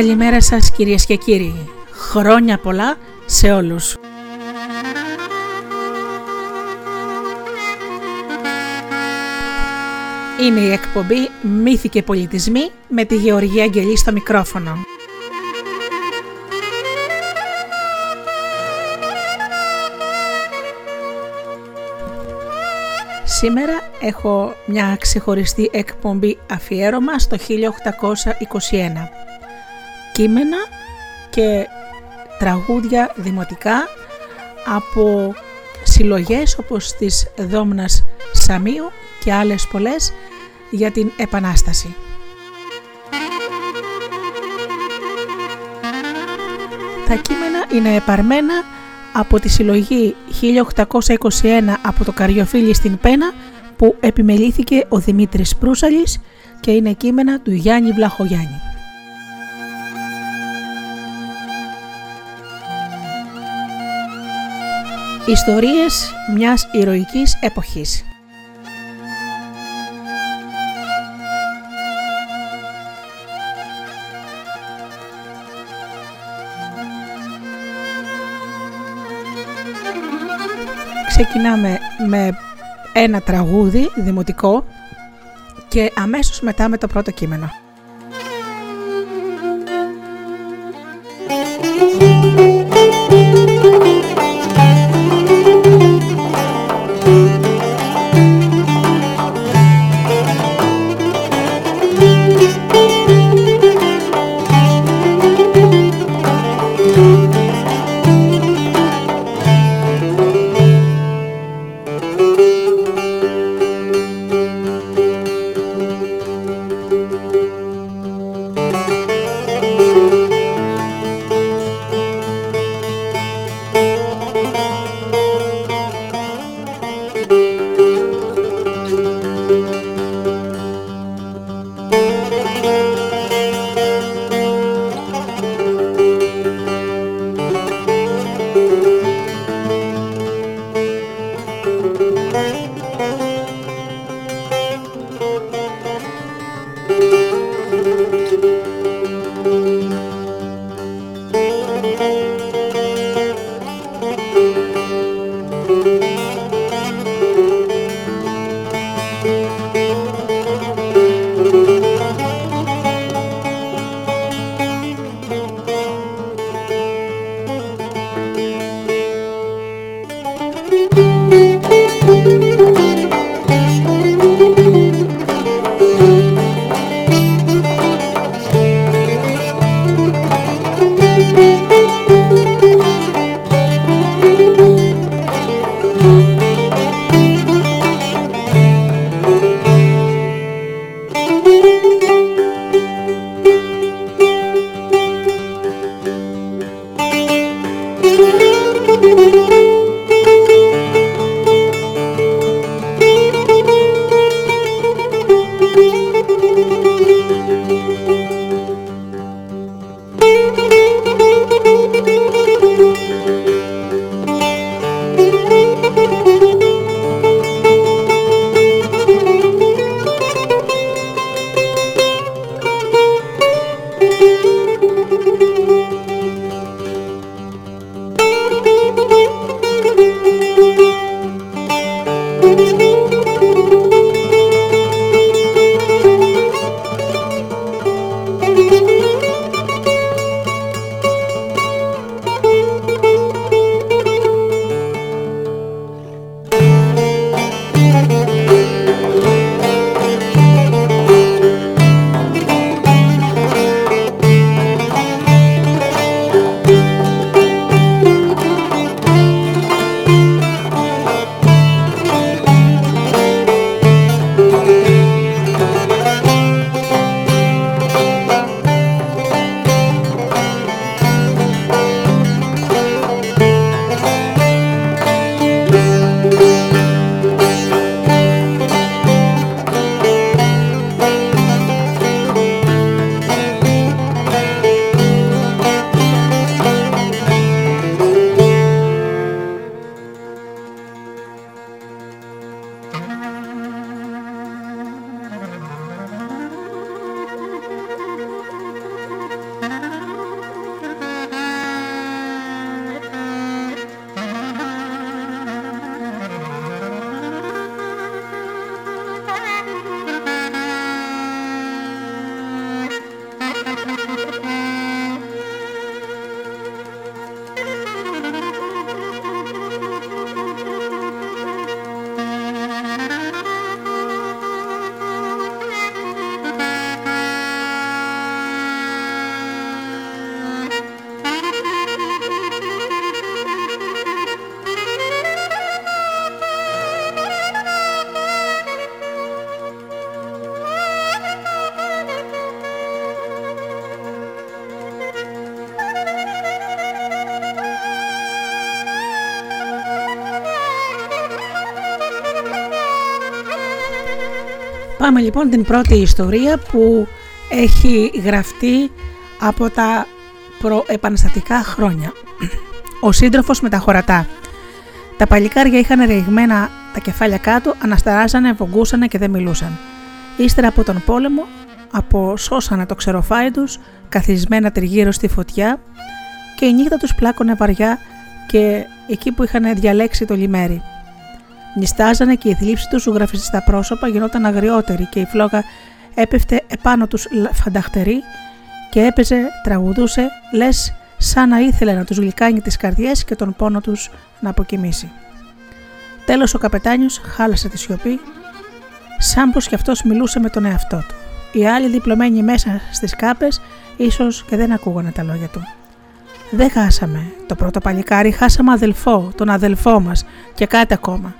Καλημέρα σας κυρίες και κύριοι. Χρόνια πολλά σε όλους. Είναι η εκπομπή «Μύθοι και πολιτισμοί» με τη Γεωργία Αγγελή στο μικρόφωνο. Σήμερα έχω μια ξεχωριστή εκπομπή αφιέρωμα στο 1821. Κείμενα και τραγούδια δημοτικά από συλλογές όπως της Δόμνας Σαμίου και άλλες πολλές για την Επανάσταση. Τα κείμενα είναι επαρμένα από τη συλλογή 1821 από το Καριοφίλι στην Πένα που επιμελήθηκε ο Δημήτρης Προύσαλης και είναι κείμενα του Γιάννη Βλαχογιάννη. Ιστορίες μιας ηρωικής εποχής ξεκινάμε με ένα τραγούδι δημοτικό και αμέσως μετά με το πρώτο κείμενο. Λοιπόν την πρώτη ιστορία που έχει γραφτεί από τα προεπαναστατικά χρόνια. Ο σύντροφος με τα χωρατά. Τα παλικάρια είχαν ρηγμένα τα κεφάλια κάτω, ανασταράζανε, βογκούσανε και δεν μιλούσαν. Ύστερα από τον πόλεμο, αποσώσανε το ξεροφάι τους, καθισμένα τριγύρω στη φωτιά και η νύχτα τους πλάκωνε βαριά και εκεί που είχαν διαλέξει το λιμέρι. Νιστάζανε και η θλίψη τους σου στα πρόσωπα γινόταν αγριότερη και η φλόγα έπεφτε επάνω τους φανταχτερή και έπαιζε, τραγουδούσε, λες σαν να ήθελε να τους γλυκάνει τις καρδιές και τον πόνο τους να αποκοιμήσει. Τέλος ο καπετάνιος χάλασε τη σιωπή, σαν πως κι αυτός μιλούσε με τον εαυτό του. Οι άλλοι διπλωμένοι μέσα στις κάπες ίσως και δεν ακούγανε τα λόγια του. Δεν χάσαμε. Το πρώτο παλικάρι χάσαμε αδελφό, τον αδελφό μας και κάτι ακόμα.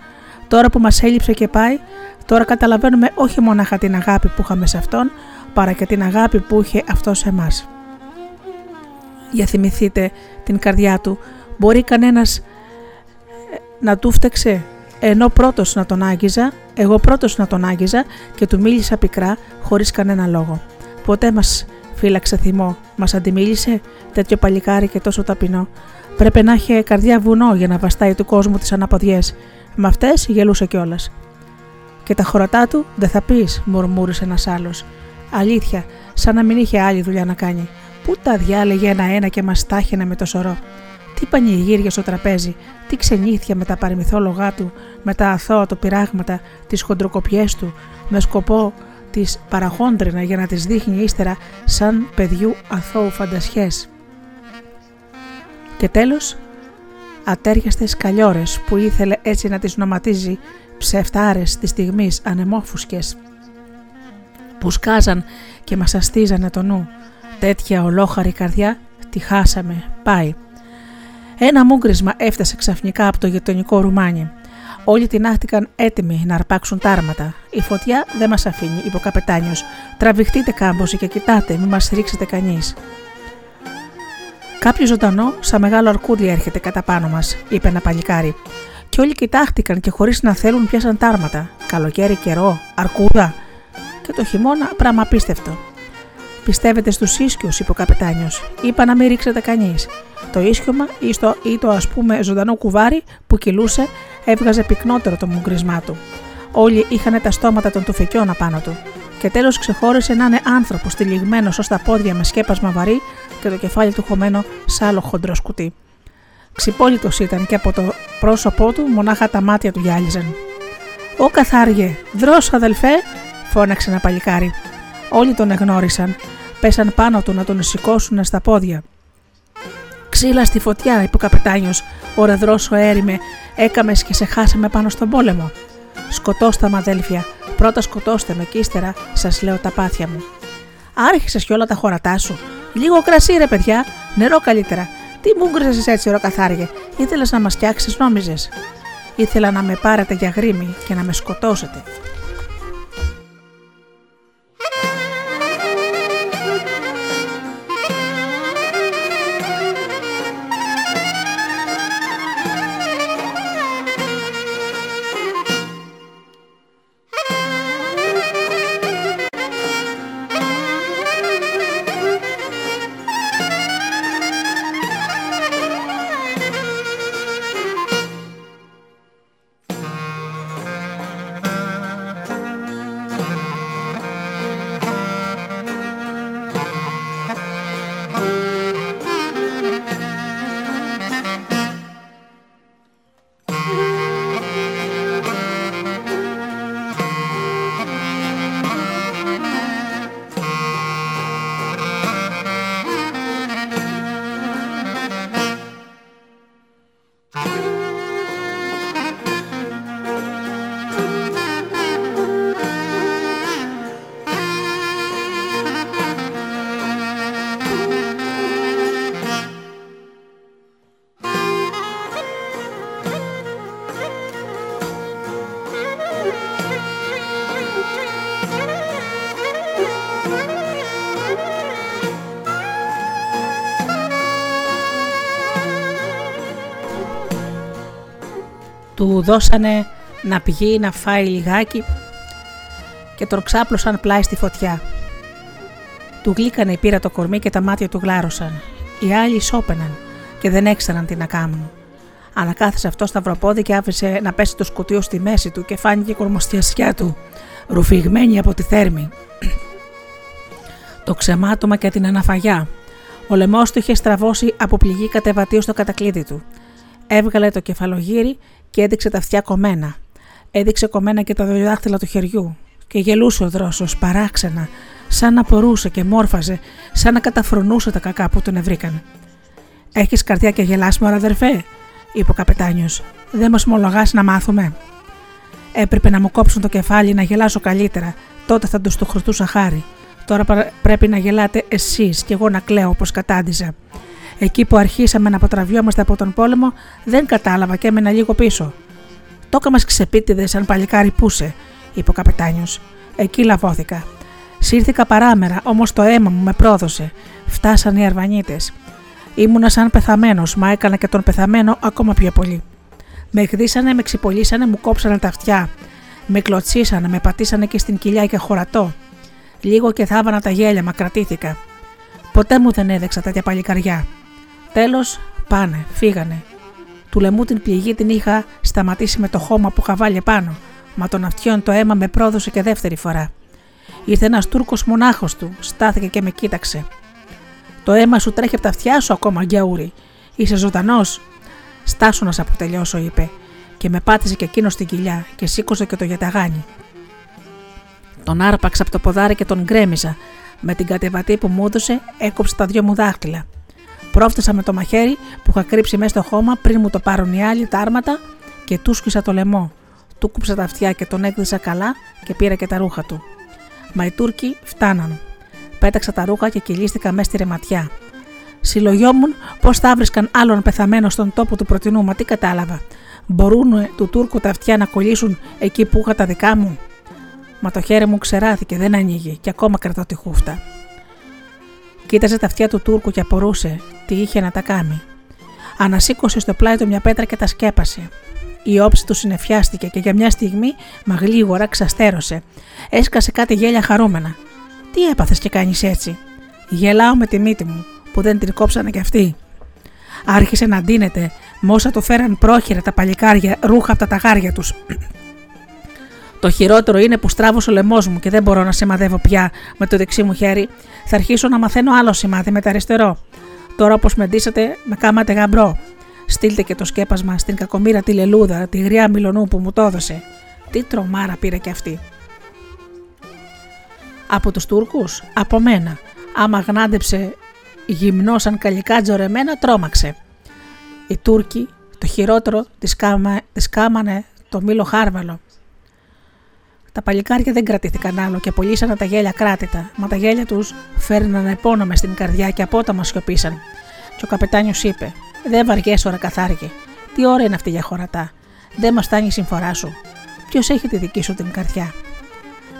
Τώρα που μας έλειψε και πάει, τώρα καταλαβαίνουμε όχι μονάχα την αγάπη που είχαμε σε αυτόν, παρά και την αγάπη που είχε αυτός σε εμάς. Για θυμηθείτε την καρδιά του, μπορεί κανένας ε, να του φταίξε ενώ πρώτος να τον άγγιζα, εγώ πρώτος να τον άγγιζα και του μίλησα πικρά χωρίς κανένα λόγο. Ποτέ μας φύλαξε θυμό, μας αντιμίλησε τέτοιο παλικάρι και τόσο ταπεινό. Πρέπει να είχε καρδιά βουνό για να βαστάει του κόσμου τις αναποδιές. Με αυτές γελούσε κιόλας. Και τα χωρατά του δεν θα πεις, μουρμούρισε ένας άλλος. Αλήθεια, σαν να μην είχε άλλη δουλειά να κάνει. Πού τα διάλεγε ένα-ένα και μας τάχαινε με το σωρό. Τι πανηγύρια στο τραπέζι, τι ξενήθια με τα παρημυθόλογά του, με τα αθώα του πειράγματα, τις χοντροκοπιές του, με σκοπό τις παραχόντρινα για να τις δείχνει ύστερα σαν παιδιού αθώου φαντασιές. Και τέλος ατέριαστες καλλιόρες που ήθελε έτσι να τις νοματίζει ψεφτάρες της στιγμής ανεμόφουσκες που σκάζαν και μας αστίζανε το νου. Τέτοια ολόχαρη καρδιά τη χάσαμε, πάει. Ένα μούγκρισμα έφτασε ξαφνικά από το γειτονικό ρουμάνι. Όλοι τεινάχτηκαν έτοιμοι να αρπάξουν τάρματα. Η φωτιά δεν μας αφήνει, είπε ο καπετάνιος. Τραβηχτείτε κάμποσοι και κοιτάτε, μην μας ρίξετε κανείς. Κάποιος ζωντανό, σαν μεγάλο αρκούδι έρχεται κατά πάνω μας, είπε ένα παλικάρι. Και όλοι κοιτάχτηκαν και χωρίς να θέλουν πιάσαν τάρματα. Καλοκαίρι καιρό, αρκούδα. Και το χειμώνα πράγμα απίστευτο. Πιστεύετε στους ίσκιους, είπε ο καπετάνιος. Είπα να μην ρίξετε κανείς. Το ίσιωμα ή, στο, ή το ας πούμε ζωντανό κουβάρι που κυλούσε έβγαζε πυκνότερο το μουγκρισμά του. Όλοι είχαν τα στόματα των τουφεκιών απάνω του. Και τέλος ξεχώρισε να είναι άνθρωπος τυλιγμένος ως τα πόδια με σκέπασμα βαρύ και το κεφάλι του χωμένο σ' άλλο χοντρό σκουτί. Ξυπόλυτος ήταν και από το πρόσωπό του μονάχα τα μάτια του γυάλιζαν. Ω καθάριε, δρόσο αδελφέ, φώναξε ένα παλικάρι. Όλοι τον εγνώρισαν. Πέσαν πάνω του να τον σηκώσουν στα πόδια. Ξύλα στη φωτιά, είπε ο καπετάνιος. Ο ρεδρό ο έρημε, έκαμες και σε χάσαμε πάνω στον πόλεμο. Σκοτώστε με, αδέλφια. Πρώτα σκοτώστε με και ύστερα σας λέω τα πάθια μου. Άρχισες κι όλα τα χωρατά σου. Λίγο κρασί, ρε παιδιά. Νερό καλύτερα. Τι μου γκρίζεσαι έτσι, καθάριε. Ήθελες να μας φτιάξεις, νόμιζες. Ήθελα να με πάρετε για γρήμη και να με σκοτώσετε. Του δώσανε να πηγεί να φάει λιγάκι και τον ξάπλωσαν πλάι στη φωτιά. Του γλύκανε η πύρα το κορμί και τα μάτια του γλάρωσαν. Οι άλλοι σώπαιναν και δεν έξεραν τι να κάνουν. Ανακάθισε αυτό σταυροπόδι και άφησε να πέσει το σκουτίο στη μέση του και φάνηκε η κορμοστιασιά του, ρουφηγμένη από τη θέρμη. το ξεμάτωμα και την αναφαγιά. Ο λαιμός του είχε στραβώσει από πληγή κατεβατίου στο κατακλείδι του. Έβγαλε το κεφαλογύρι και έδειξε τα αυτιά κομμένα. Έδειξε κομμένα και τα δάχτυλα του χεριού. Και γελούσε ο δρόσος παράξενα, σαν να πορούσε και μόρφαζε, σαν να καταφρονούσε τα κακά που τον ευρήκαν. Έχεις καρδιά και γελάς, μωρά αδερφέ, είπε ο καπετάνιος. Δεν μας μολογά να μάθουμε. Έπρεπε να μου κόψουν το κεφάλι να γελάσω καλύτερα, τότε θα τους το χρωστούσα χάρη. Τώρα πρέπει να γελάτε εσείς και εγώ να κλαίω όπως κατάντιζα. Εκεί που αρχίσαμε να αποτραβιόμαστε από τον πόλεμο, δεν κατάλαβα και έμενα λίγο πίσω. Τόκα μας ξεπίτηδες σαν παλικάρι πούσε, είπε ο καπετάνιος. Εκεί λαβώθηκα. Σύρθηκα παράμερα, όμως το αίμα μου με πρόδωσε. Φτάσαν οι Αρβανίτες. Ήμουνα σαν πεθαμένος, μα έκανα και τον πεθαμένο ακόμα πιο πολύ. Με εκδίσανε, με ξυπολίσανε, μου κόψανε τα αυτιά. Με κλωτσίσανε, με πατήσανε και στην κοιλιά και χωρατό. Λίγο και θάβανα τα γέλια, μα κρατήθηκα. Ποτέ μου δεν έδεξα τέτοια παλικαριά. Τέλος, πάνε, φύγανε. Του λαιμού την πληγή την είχα σταματήσει με το χώμα που χαβάλε πάνω, μα τον αυτιών το αίμα με πρόδωσε και δεύτερη φορά. Ήρθε ένας Τούρκος μονάχος του, στάθηκε και με κοίταξε. Το αίμα σου τρέχει από τα αυτιά σου ακόμα, Γκιαούρι. Είσαι ζωντανός. Στάσου να σε αποτελειώσω, είπε, και με πάτησε και εκείνος στην κοιλιά και σήκωσε και το γιαταγάνι. Τον άρπαξα από το ποδάρι και τον γκρέμιζα. Με την κατεβατή που μου έδωσε, έκοψε τα δυο μου δάχτυλα. Πρόφτασα με το μαχαίρι που είχα κρύψει μέσα στο χώμα πριν μου το πάρουν οι άλλοι τα άρματα και του σκίσα το λαιμό. Του κούψα τα αυτιά και τον έκδησα καλά και πήρα και τα ρούχα του. Μα οι Τούρκοι φτάναν. Πέταξα τα ρούχα και κυλίστηκα μέσα στη ρεματιά. Συλλογιόμουν πώς θα βρίσκαν άλλον πεθαμένο στον τόπο του πρωτινού, μα τι κατάλαβα. Μπορούν του Τούρκου τα αυτιά να κολλήσουν εκεί που είχα τα δικά μου. Μα το χέρι μου ξεράθηκε, δεν ανοίγει και ακόμα κρατώ τη χούφτα. Κοίταζε τα αυτιά του Τούρκου και απορούσε τι είχε να τα κάνει. Ανασήκωσε στο πλάι του μια πέτρα και τα σκέπασε. Η όψη του συνεφιάστηκε και για μια στιγμή, μα γλίγορα ξαστέρωσε. Έσκασε κάτι γέλια χαρούμενα. Τι έπαθες και κάνεις έτσι; Γελάω με τη μύτη μου, που δεν την κόψανε κι αυτοί. Άρχισε να ντύνεται, μόσα το φέραν πρόχειρα τα παλικάρια ρούχα από τα ταγάρια τους. Το χειρότερο είναι που στράβωσε ο λαιμό μου και δεν μπορώ να σημαδεύω πια με το δεξί μου χέρι. Θα αρχίσω να μαθαίνω άλλο σημάδι με το αριστερό. Τώρα, όπως με ντύσατε, με κάματε γαμπρό. Στείλτε και το σκέπασμα στην κακομήρα τη λελούδα, τη γριά μιλονού που μου το έδωσε. Τι τρομάρα πήρε κι αυτή. Από τους Τούρκους, από μένα. Άμα γνάντεψε γυμνό σαν καλικά τζορεμένα, τρόμαξε. Οι Τούρκοι, το χειρότερο, τις, κάμα, κάμανε το μήλο χάρβαλο. Τα παλικάρια δεν κρατήθηκαν άλλο και απολύσανε τα γέλια κράτητα, μα τα γέλια τους φέρναν επώνυμα στην καρδιά και απότομα σιωπήσαν. Και ο καπετάνιος είπε: Δεν βαριέσαι ώρα καθάργη. Τι ώρα είναι αυτή για χωρατά; Δεν μας φτάνει η συμφορά σου. Ποιος έχει τη δική σου την καρδιά;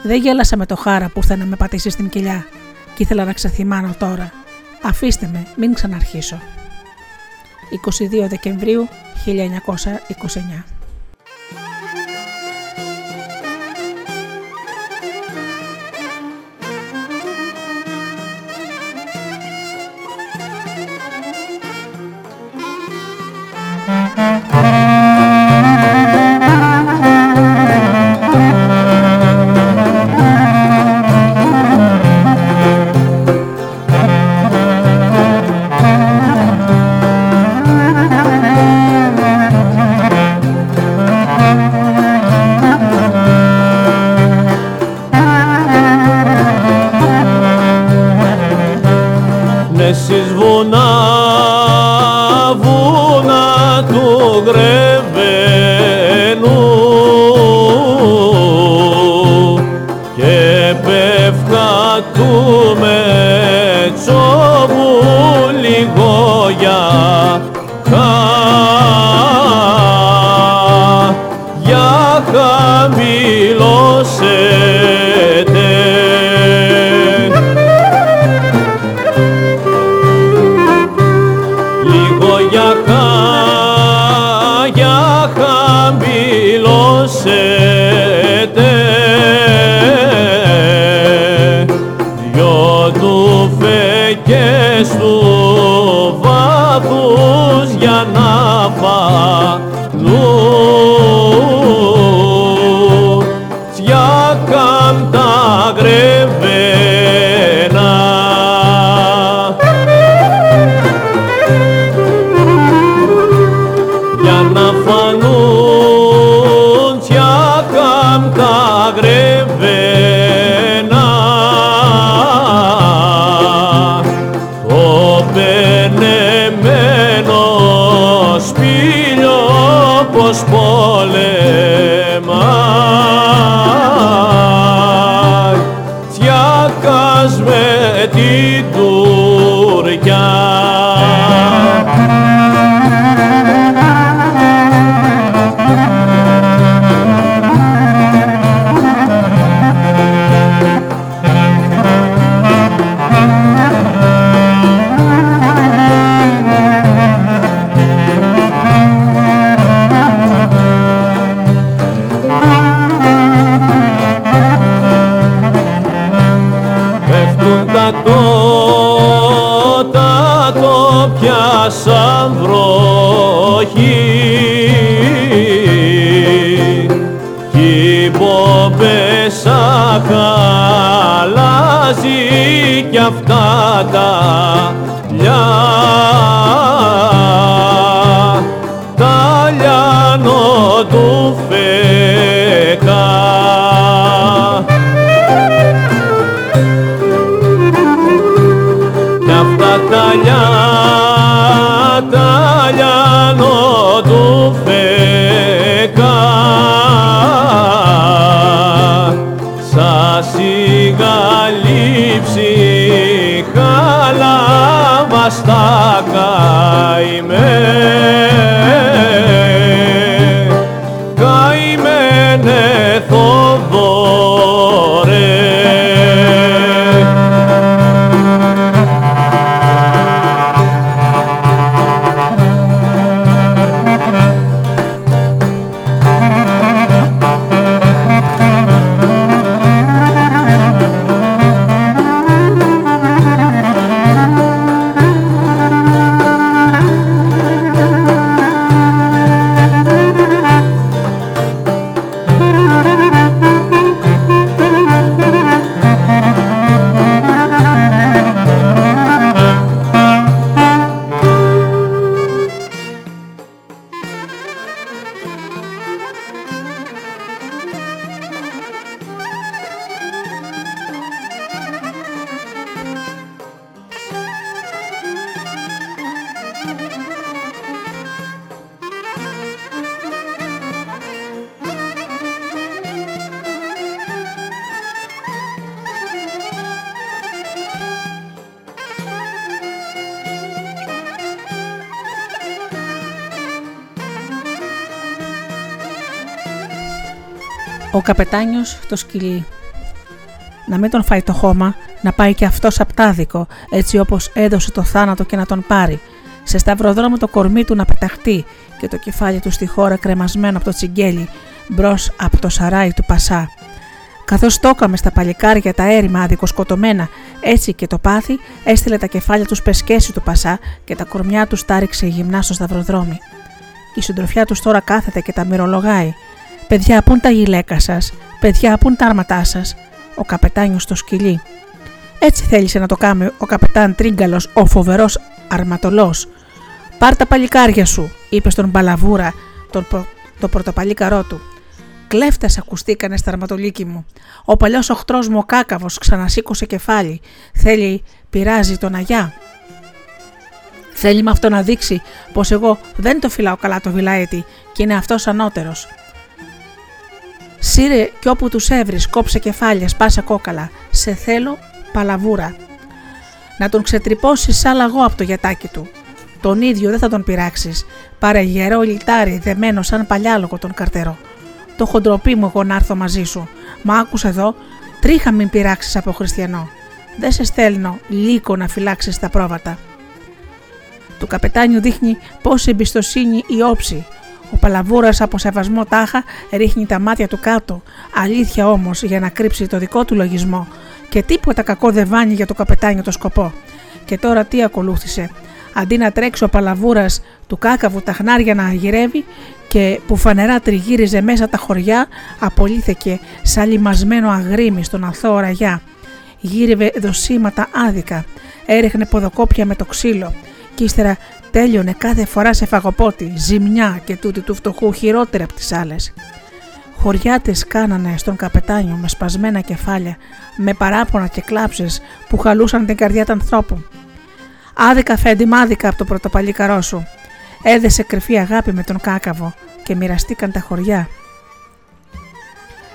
Δεν γέλασα με το χάρα που ήρθε να με πατήσεις στην κοιλιά και ήθελα να ξεθυμάνω τώρα. Αφήστε με, μην ξαναρχίσω. 22 Δεκεμβρίου 1929 καπετάνιος το σκυλί. Να μην τον φάει το χώμα, να πάει και αυτός απτάδικο, έτσι όπως έδωσε το θάνατο και να τον πάρει. Σε σταυροδρόμο το κορμί του να πεταχτεί και το κεφάλι του στη χώρα κρεμασμένο από το τσιγκέλι, μπρος από το σαράι του Πασά. Καθώς το έκαμε στα παλικάρια τα έρημα αδικοσκοτωμένα, έτσι και το πάθη έστειλε τα κεφάλια τους σπεσκέσει του Πασά και τα κορμιά τους τάριξε γυμνά στο σταυροδρόμι. Η συντροφιά τους τώρα κάθεται και τα μυρολογάει. Παιδιά, πούν τα γυλαίκα σας, παιδιά, πούν τα άρματά σας; Ο καπετάνιος στο σκυλί. Έτσι θέλησε να το κάνει ο καπετάν Τρίγκαλο, ο φοβερός αρματολός. Πάρ τα παλικάρια σου, είπε στον Μπαλαβούρα, τον, προ... το πρωτοπαλίκαρό του. Κλέφτε ακουστήκανε στα αρματολίκι μου. Ο παλιός οχτρός μου ο κάκαβος ξανασήκωσε κεφάλι. Θέλει, πειράζει τον Αγιά. Θέλει με αυτό να δείξει πως εγώ δεν το φυλάω καλά το βιλάετη και είναι αυτός ανώτερος. Σύρε κι όπου τους έβρι, κόψε κεφάλια, σπάσε κόκαλα. Σε θέλω, παλαβούρα. Να τον ξετρυπώσεις σαν λαγό από το γιατάκι του. Τον ίδιο δεν θα τον πειράξεις. Πάρε γερό λιτάρι, δεμένο σαν παλιάλογο τον καρτερό. Το έχω ντροπή μου εγώ να έρθω μαζί σου. Μα άκουσε εδώ, τρίχα μην πειράξεις από χριστιανό. Δεν σε στέλνω λύκο να φυλάξεις τα πρόβατα. Του καπετάνιου δείχνει πόση εμπιστοσύνη η όψη. Ο παλαβούρας από σεβασμό τάχα ρίχνει τα μάτια του κάτω, αλήθεια όμως για να κρύψει το δικό του λογισμό και τίποτα κακό δεν βάνει για το καπετάνιο το σκοπό. Και τώρα τι ακολούθησε. Αντί να τρέξει ο παλαβούρας του κάκαβου τα χνάρια να γυρεύει και που φανερά τριγύριζε μέσα τα χωριά, απολύθηκε σαν λιμασμένο αγρίμι στον αθώο ραγιά. Γύρευε δοσίματα άδικα, έριχνε ποδοκόπια με το ξύλο και ύστερα τέλειωνε κάθε φορά σε φαγοπότη, ζημιά και τούτη του φτωχού χειρότερα από τις άλλες. Χωριάτες κάνανε στον καπετάνιο με σπασμένα κεφάλια, με παράπονα και κλάψεις που χαλούσαν την καρδιά του ανθρώπου. Άδικα φέντη μάδικα από το πρωτοπαλίκαρό σου. Έδεσε κρυφή αγάπη με τον κάκαβο και μοιραστήκαν τα χωριά.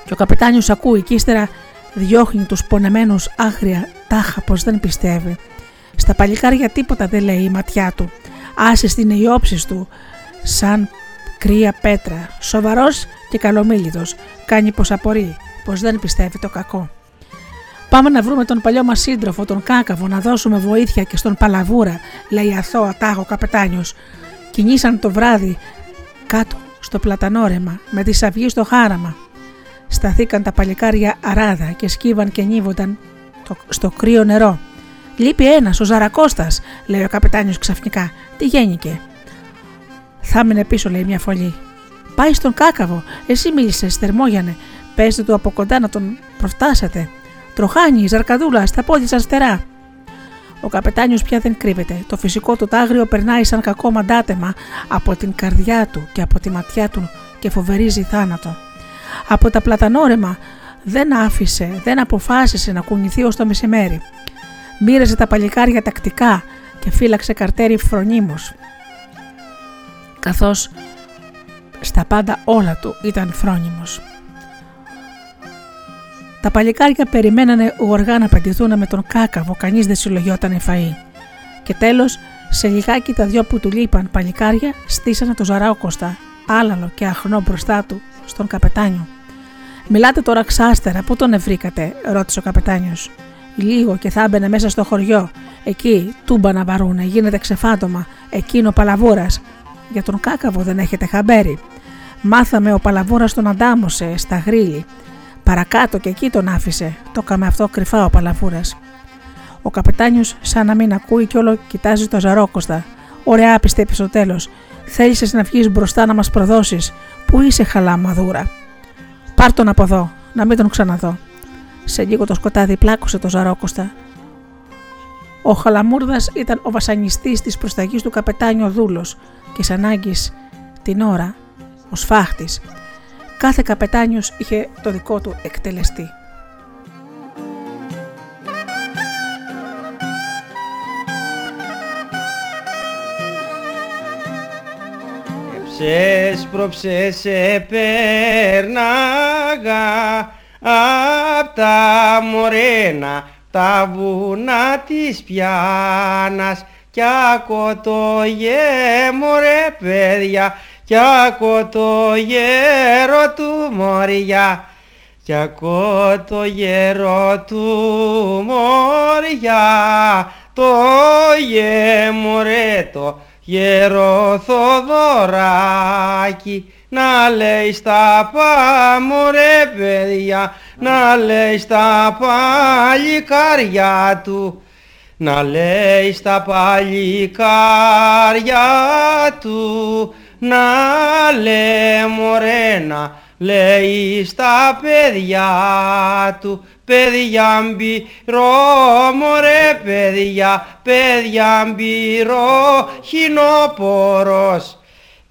Και ο καπετάνιος ακούει και ύστερα διώχνει τους πονεμένους άγρια τάχα πως δεν πιστεύει. Στα παλικάρια τίποτα δεν λέει η ματιά του. Άσυστη είναι οι όψεις του σαν κρύα πέτρα. Σοβαρός και καλομίλητος. Κάνει πως απορεί, πως δεν πιστεύει το κακό. Πάμε να βρούμε τον παλιό μας σύντροφο, τον Κάκαβο, να δώσουμε βοήθεια και στον Παλαβούρα, λέει αθώα τάγο καπετάνιος. Κινήσαν το βράδυ κάτω στο πλατανόρεμα με τη σαυγή στο χάραμα. Σταθήκαν τα παλικάρια αράδα και σκύβαν και νύβονταν στο κρύο νερό. Λείπει ένας, ο Ζαρακώστας, λέει ο καπετάνιος ξαφνικά. Τι γέννηκε. Θα μείνε πίσω, λέει μια φωλή. Πάει στον κάκαβο. Εσύ μίλησες, θερμόγιανε. Πέστε του από κοντά να τον προφτάσετε. Τροχάνι, ζαρκαδούλα, στα πόδια σας στερά. Ο καπετάνιος πια δεν κρύβεται. Το φυσικό του τάγριο περνάει σαν κακό μαντάτεμα από την καρδιά του και από τη ματιά του και φοβερίζει θάνατο. Από τα πλατανόρεμα δεν άφησε, δεν αποφάσισε να κουνηθεί ως το μεσημέρι. Μοίραζε τα παλικάρια τακτικά και φύλαξε καρτέρι φρονίμως. Καθώς στα πάντα όλα του ήταν φρόνιμος. Τα παλικάρια περιμένανε γοργά να παντηθούν με τον κάκαβο, κανείς δεν συλλογιόταν φαΐ. Και τέλος, σε λιγάκι τα δυο που του λείπαν παλικάρια στήσανε το ζαράοκοστα, άλαλο και αχνό μπροστά του, στον καπετάνιο. Μιλάτε τώρα ξάστερα, πού τον ευρήκατε, ρώτησε ο καπετάνιος. Λίγο και θα έμπαινε μέσα στο χωριό. Εκεί τούμπα να βαρούνε, γίνεται ξεφάντωμα. Εκείνο παλαβούρας. Για τον κάκαβο δεν έχετε χαμπέρι. Μάθαμε ο παλαβούρας τον αντάμωσε στα γρήλη. Παρακάτω και εκεί τον άφησε. Το έκαμε αυτό κρυφά ο Παλαβούρας. Ο καπετάνιος, σαν να μην ακούει κι όλο κοιτάζει το ζαρόκοστα. Ωραία, πιστεύει στο τέλος. Θέλησες να βγεις μπροστά να μας προδώσεις. Πού είσαι, χαλά μαδούρα; Πάρ τον από εδώ, να μην τον ξαναδώ. Σε λίγο το σκοτάδι πλάκωσε το ζαρόκοστα. Ο Χαλαμούρδας ήταν ο βασανιστής της προσταγής του καπετάνιο δούλος και σαν ανάγκης την ώρα, ο σφάχτης, Κάθε καπετάνιος είχε το δικό του εκτελεστή. Ψες προψες επέρναγα απ' τα μορένα τα βουνά της πιάνας. Κι άκω το γέμορε παιδιά. Κι άκω το γέρο του μωριά. Κι άκω το γέρο του μωριά. Το γέμορε το γέρο Θοδωράκι να λέει στα πάμορε παιδιά. Να λέει στα παλικάρια του. Να λέει στα παλικάρια του. Να λέει μωρένα λέει στα παιδιά του. Παιδιά μπυρό μωρέ παιδιά. Παιδιά μπυρό χινοπορός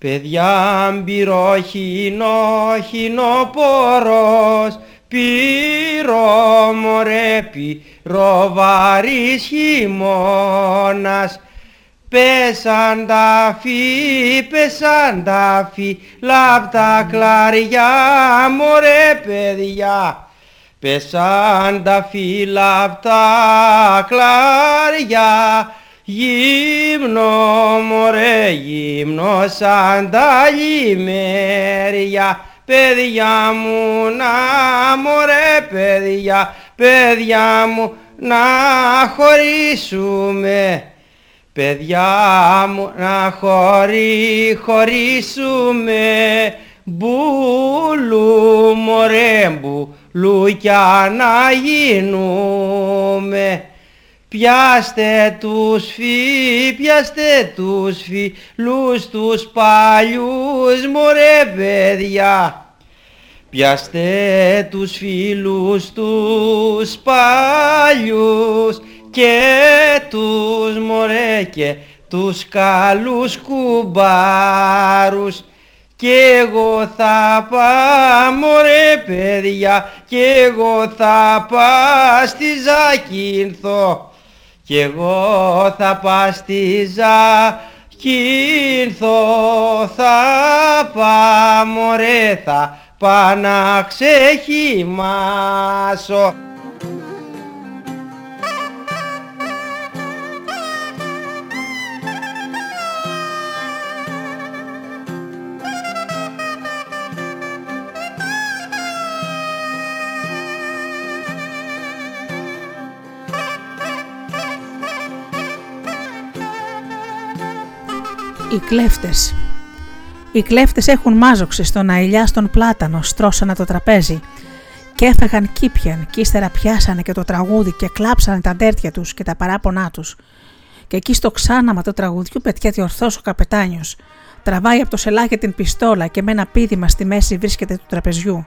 παιδιά μπυρό χινό χινοπορός πυρό μωρέ πυρό βαρύς χειμώνας Πέσαν τα φύ, πέσαν τα φύ, λάβ τα κλαριά, μωρέ παιδιά. Πέσαν τα φύ, λάβ τα κλαριά, γύμνο μωρέ, γύμνο σαν τα λιμέρια. Παιδιά μου να μωρέ παιδιά, παιδιά μου να χωρίσουμε. Παιδιά μου να χωρί, χωρίσουμε μπουλου μωρέ μπουλου κι να γίνουμε Πιάστε τους φι, πιάστε τους φίλους τους παλιούς μωρέ παιδιά. Πιάστε τους φίλους τους παλιούς και τους μωρέ και τους καλούς κουμπάρους κι εγώ θα πάω μωρέ παιδιά κι εγώ θα πάω στη Ζακίνθο κι εγώ θα πάω στη Ζακίνθο θα πάω μωρέ θα πάω να ξεχυμάσω Οι κλέφτες Οι κλέφτες έχουν μάζοξη στον αηλιά στον πλάτανο, στρώσανε το τραπέζι και έφεγαν κήπιαν και ύστερα πιάσανε και το τραγούδι και κλάψανε τα ντέρτια τους και τα παράπονά τους. Και εκεί στο ξάναμα του τραγουδιού πετιέται ορθός ο καπετάνιος. Τραβάει από το σελάκι την πιστόλα και με ένα πίδημα στη μέση βρίσκεται του τραπεζιού.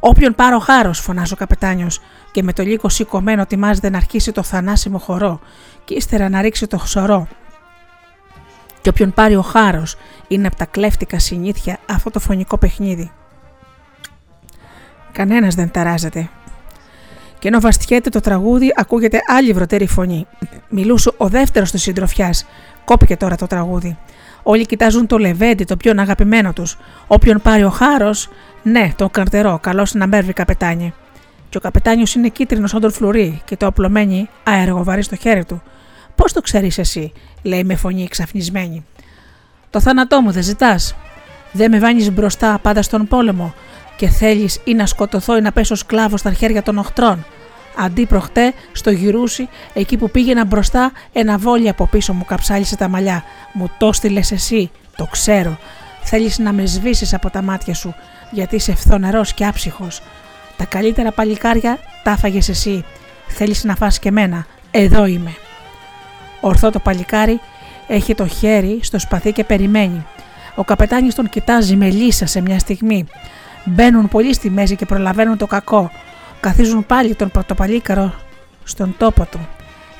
Όποιον πάρω χάρος, φωνάζει ο καπετάνιος, και με το λύκο σηκωμένο ετοιμάζεται να αρχίσει το θανάσιμο χορό, και ύστερα να ρίξει το χσορό και όποιον πάρει ο χάρος είναι από τα κλέφτικα συνήθεια αυτό το φωνικό παιχνίδι. Κανένας δεν ταράζεται. Και ενώ βαστιέται το τραγούδι, ακούγεται άλλη βροτέρη φωνή. Μιλούσε ο δεύτερος της συντροφιάς. Κόπηκε τώρα το τραγούδι. Όλοι κοιτάζουν το λεβέντι, το πιο αγαπημένο τους. Όποιον πάρει ο χάρος, ναι, τον καρτερό, καλός να μέρβει καπετάνι. Και ο καπετάνιος είναι κίτρινος σαν τον φλουρί και το απλωμένει αεργοβαρή στο χέρι του. Πώς το ξέρεις εσύ, λέει με φωνή εξαφνισμένη. Το θάνατό μου δεν ζητάς; Δεν με βάνεις μπροστά πάντα στον πόλεμο και θέλεις ή να σκοτωθώ ή να πέσω σκλάβος στα χέρια των οχτρών; Αντί προχτέ, στο γυρούσι, εκεί που πήγαινα μπροστά, ένα βόλι από πίσω μου καψάλισε τα μαλλιά. Μου το στείλες εσύ, το ξέρω. Θέλεις να με σβήσεις από τα μάτια σου, γιατί είσαι φθονερός και άψυχος. Τα καλύτερα παλικάρια τα εσύ. Θέλεις να φας και μένα. Εδώ είμαι. Ορθό το παλικάρι έχει το χέρι στο σπαθί και περιμένει. Ο καπετάνιος τον κοιτάζει με λύσα σε μια στιγμή. Μπαίνουν πολύ στη μέση και προλαβαίνουν το κακό. Καθίζουν πάλι τον πρωτοπαλίκαρο στον τόπο του.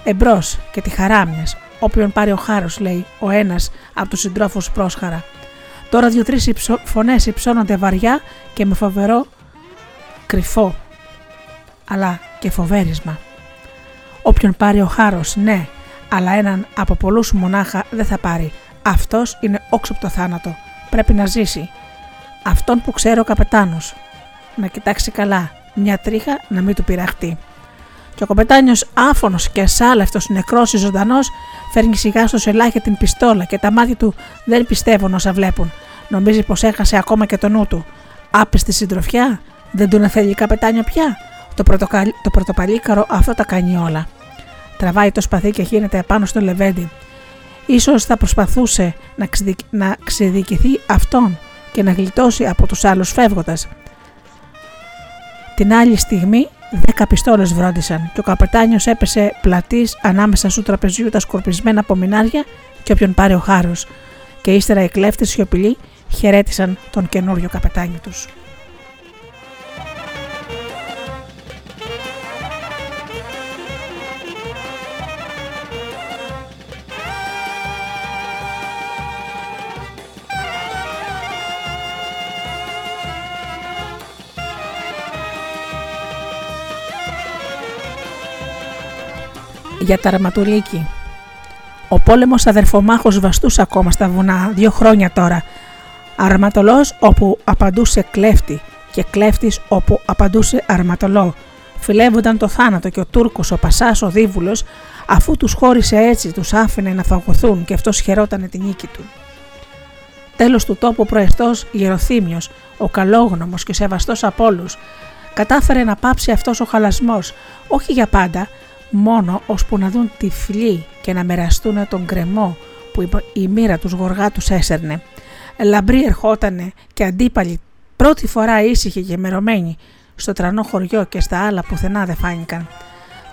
Εμπρός και τη χαράμια. Όποιον πάρει ο χάρος, λέει ο ένας από τους συντρόφους πρόσχαρα. Τώρα δύο-τρεις φωνές υψώνονται βαριά και με φοβερό κρυφό, αλλά και φοβέρισμα. Όποιον πάρει ο χάρος, ναι, αλλά έναν από πολλούς μονάχα δεν θα πάρει. Αυτός είναι όξοπτο θάνατο. Πρέπει να ζήσει. Αυτόν που ξέρει ο καπετάνος. Να κοιτάξει καλά. Μια τρίχα να μην του πειραχτεί. Και ο καπετάνιος άφωνος και ασάλευτος νεκρός ή ζωντανός φέρνει σιγά στο σελάχι την πιστόλα και τα μάτια του δεν πιστεύουν όσα βλέπουν. Νομίζει πως έχασε ακόμα και το νου του. Άπιστη συντροφιά, δεν του να θέλει καπετάνιο πια. Το, το πρωτοπαλίκαρο αυτό τα κάνει όλα. Τραβάει το σπαθί και γίνεται επάνω στο λεβέντι. Ίσως θα προσπαθούσε να, να ξεδικηθεί αυτόν και να γλιτώσει από τους άλλους φεύγοντας. Την άλλη στιγμή δέκα πιστόλες βρόντισαν και ο καπετάνιος έπεσε πλατής ανάμεσα στου τραπεζιού τα σκορπισμένα απομεινάρια και όποιον πάρει ο χάρος και ύστερα οι κλέφτες σιωπηλοί χαιρέτησαν τον καινούριο καπετάνιο τους. Για τα Ραματουρίκη. Ο πόλεμος αδερφομάχος βαστούσε ακόμα στα βουνά, δύο χρόνια τώρα. Αρματολός όπου απαντούσε κλέφτη και κλέφτης όπου απαντούσε αρματολό. Φιλεύονταν το θάνατο και ο Τούρκος, ο Πασάς, ο Δίβουλος, αφού τους χώρισε έτσι, τους άφηνε να φαγωθούν και αυτός χαιρότανε την νίκη του. Τέλος του τόπου προεστός Γεροθύμιος, ο καλόγνωμος και σεβαστός από όλους, κατάφερε να πάψει αυτός ο χαλασμός, όχι για πάντα, μόνο ώσπου να δουν τυφλοί και να μοιραστούν τον κρεμό που η μοίρα τους γοργά τους έσερνε. Λαμπροί ερχότανε και αντίπαλοι πρώτη φορά ήσυχοι και μερωμένοι στο τρανό χωριό και στα άλλα πουθενά δεν φάνηκαν.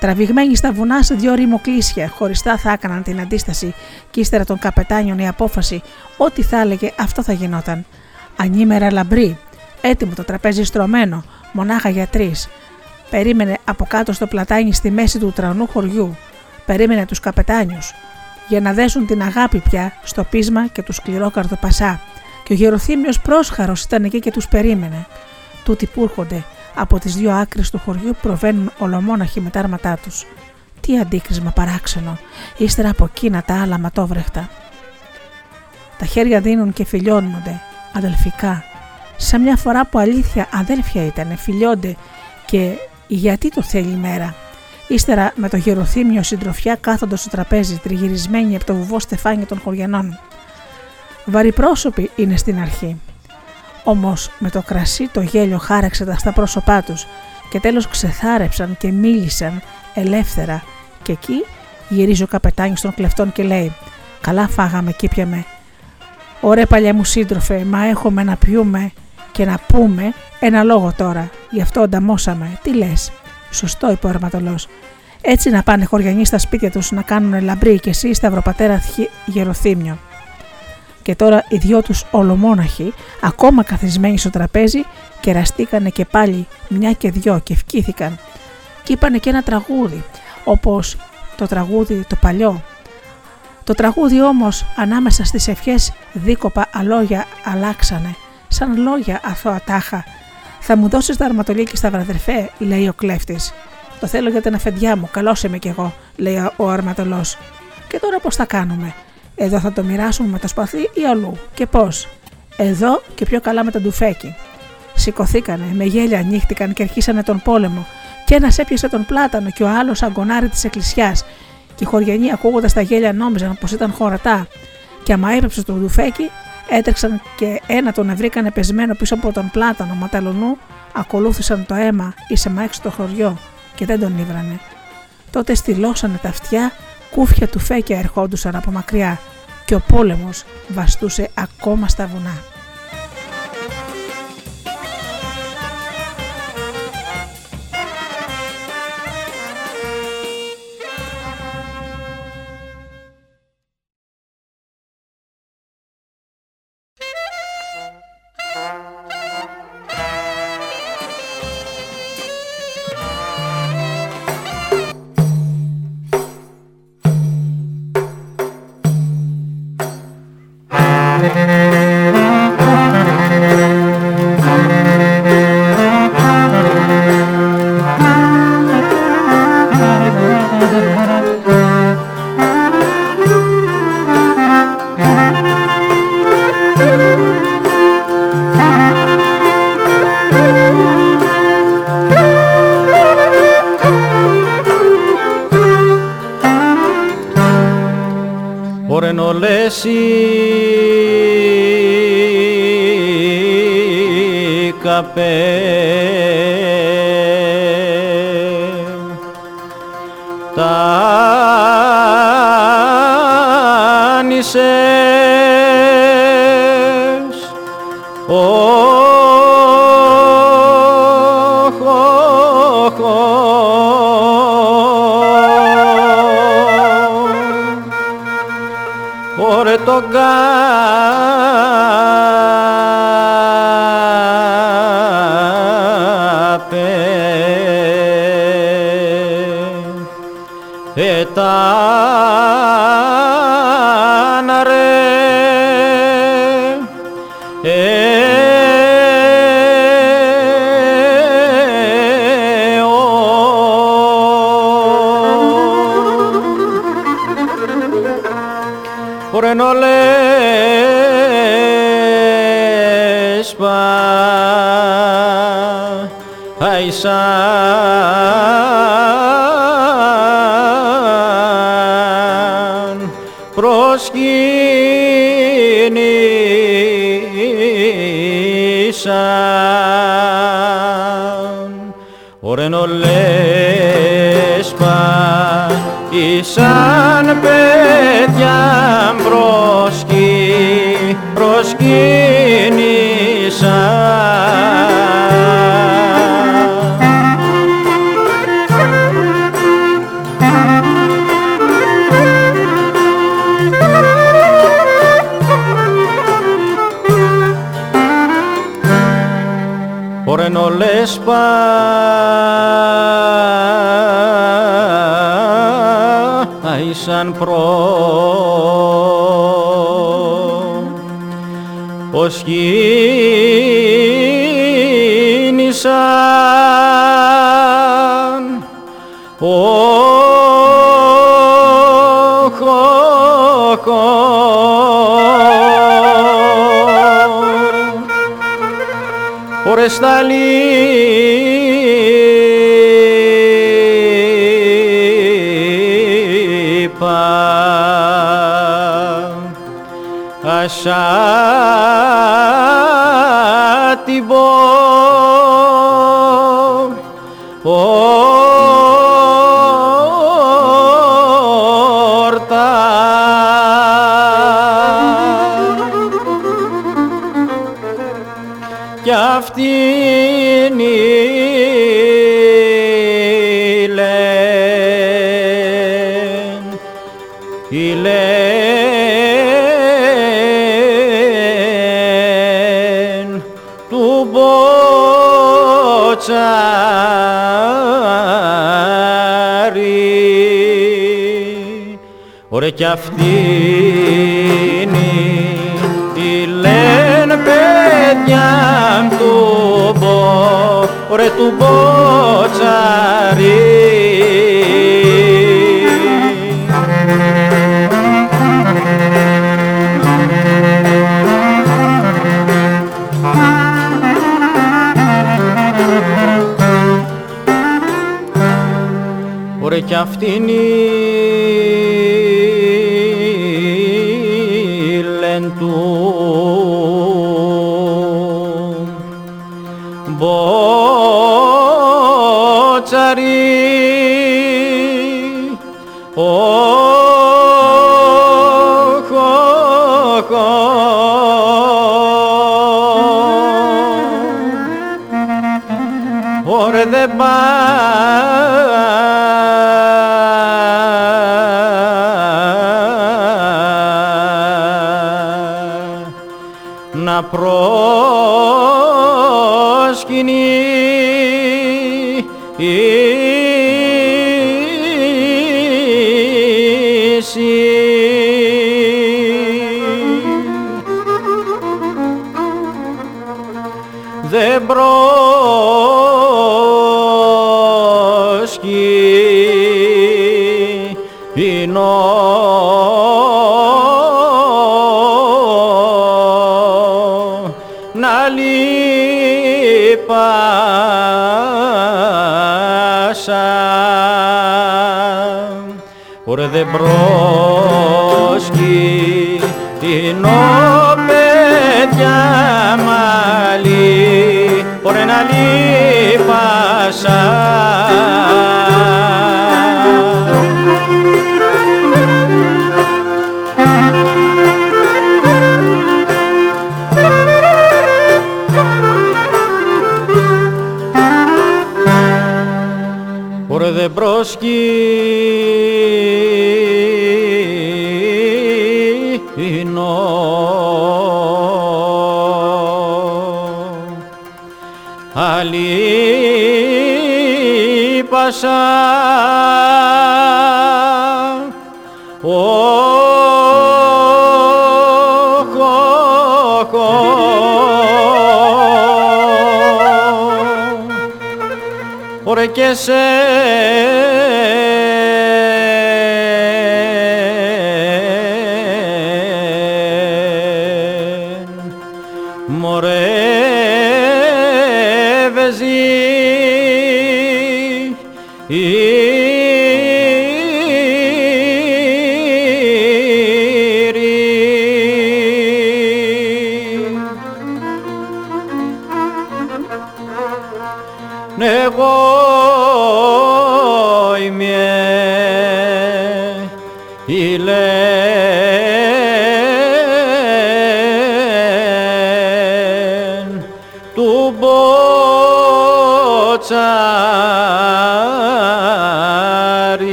Τραβηγμένοι στα βουνά σε δυο ρημοκλήσια, χωριστά θα έκαναν την αντίσταση και ύστερα των καπετάνιων η απόφαση, ό,τι θα έλεγε αυτό θα γινόταν. Ανήμερα λαμπρή, έτοιμο το τραπέζι στρωμένο, μονάχα για τρεις. Περίμενε από κάτω στο πλατάνι στη μέση του τρανού χωριού. Περίμενε τους καπετάνιους. Για να δέσουν την αγάπη πια στο πείσμα και του σκληρό καρδοπασά. Και ο γεροθύμιο πρόσχαρος ήταν εκεί και τους περίμενε. Τούτοι που έρχονται από τις δύο άκρες του χωριού προβαίνουν ολομόναχοι με τα άρματά τους. Τι αντίκρισμα παράξενο, ύστερα από εκείνα τα άλλα ματόβρεχτα. Τα χέρια δίνουν και φιλιώνονται, αδελφικά, σαν μια φορά που αλήθεια αδέλφια ήταν, φιλιώνται και γιατί το θέλει η μέρα. Ύστερα με το γεροθύμιο συντροφιά κάθονται στο τραπέζι τριγυρισμένοι από το βουβό στεφάνι των χωριανών. Βαρυπρόσωποι είναι στην αρχή. Όμως με το κρασί το γέλιο χάραξε τα στα πρόσωπά τους και τέλος ξεθάρεψαν και μίλησαν ελεύθερα. Και εκεί γυρίζει ο καπετάνιος των κλεφτών και λέει: Καλά φάγαμε και πιαμε. Ωραία παλιά μου σύντροφε, μα έχουμε να πιούμε και να πούμε ένα λόγο τώρα. Γι' αυτό ανταμώσαμε. Τι λες; Σωστό, είπε ο Αρματολό. Έτσι να πάνε χωριανοί στα σπίτια τους να κάνουν λαμπρή και εσύ σταυροπατέρα γεροθύμιο. Και τώρα οι δυο τους ολομόναχοι, ακόμα καθισμένοι στο τραπέζι, κεραστήκανε και πάλι μια και δυο και ευκήθηκαν. Και είπανε και ένα τραγούδι, όπως το τραγούδι το παλιό. Το τραγούδι όμως ανάμεσα στις ευχές δίκοπα αλόγια αλλάξανε σαν λόγια αθώα τάχα. Θα μου δώσεις τα αρματολίκη στα βραδερφέ, λέει ο κλέφτης. Το θέλω για την αφεντιά μου, καλός είμαι κι εγώ, λέει ο αρματολός. Και τώρα πώς θα κάνουμε. Εδώ θα το μοιράσουμε με το σπαθί ή αλλού. Και πώς. Εδώ και πιο καλά με τα ντουφέκι. Σηκωθήκανε, με γέλια ανοίχτηκαν και αρχίσανε τον πόλεμο. Και ένας έπιασε τον πλάτανο και ο άλλος αγκονάρι της εκκλησιάς. Και οι χωριανοί ακούγοντας τα γέλια νόμιζαν πως ήταν χωρατά. Και άμα έπεψε το ντουφέκι, Έτρεξαν και ένα τον βρήκανε πεσμένο πίσω από τον πλάτανο ματαλονού, ακολούθησαν το αίμα ήσεμα έξω το χωριό και δεν τον ήβρανε. Τότε στυλώσανε τα αυτιά, κούφια του φέκια ερχόντουσαν από μακριά και ο πόλεμος βαστούσε ακόμα στα βουνά. εσύ. Καπέλα da dali. Κι αυτήν τη λένε παιδιά του μπο, ωρε του μποτσαρί. Ωρε κι αυτήν Ωρε να Ωρε δεν προσκύνω παιδιά μαλλί, ωρε να λείπασα. Ωρε δεν λείπασα Ωρε και σε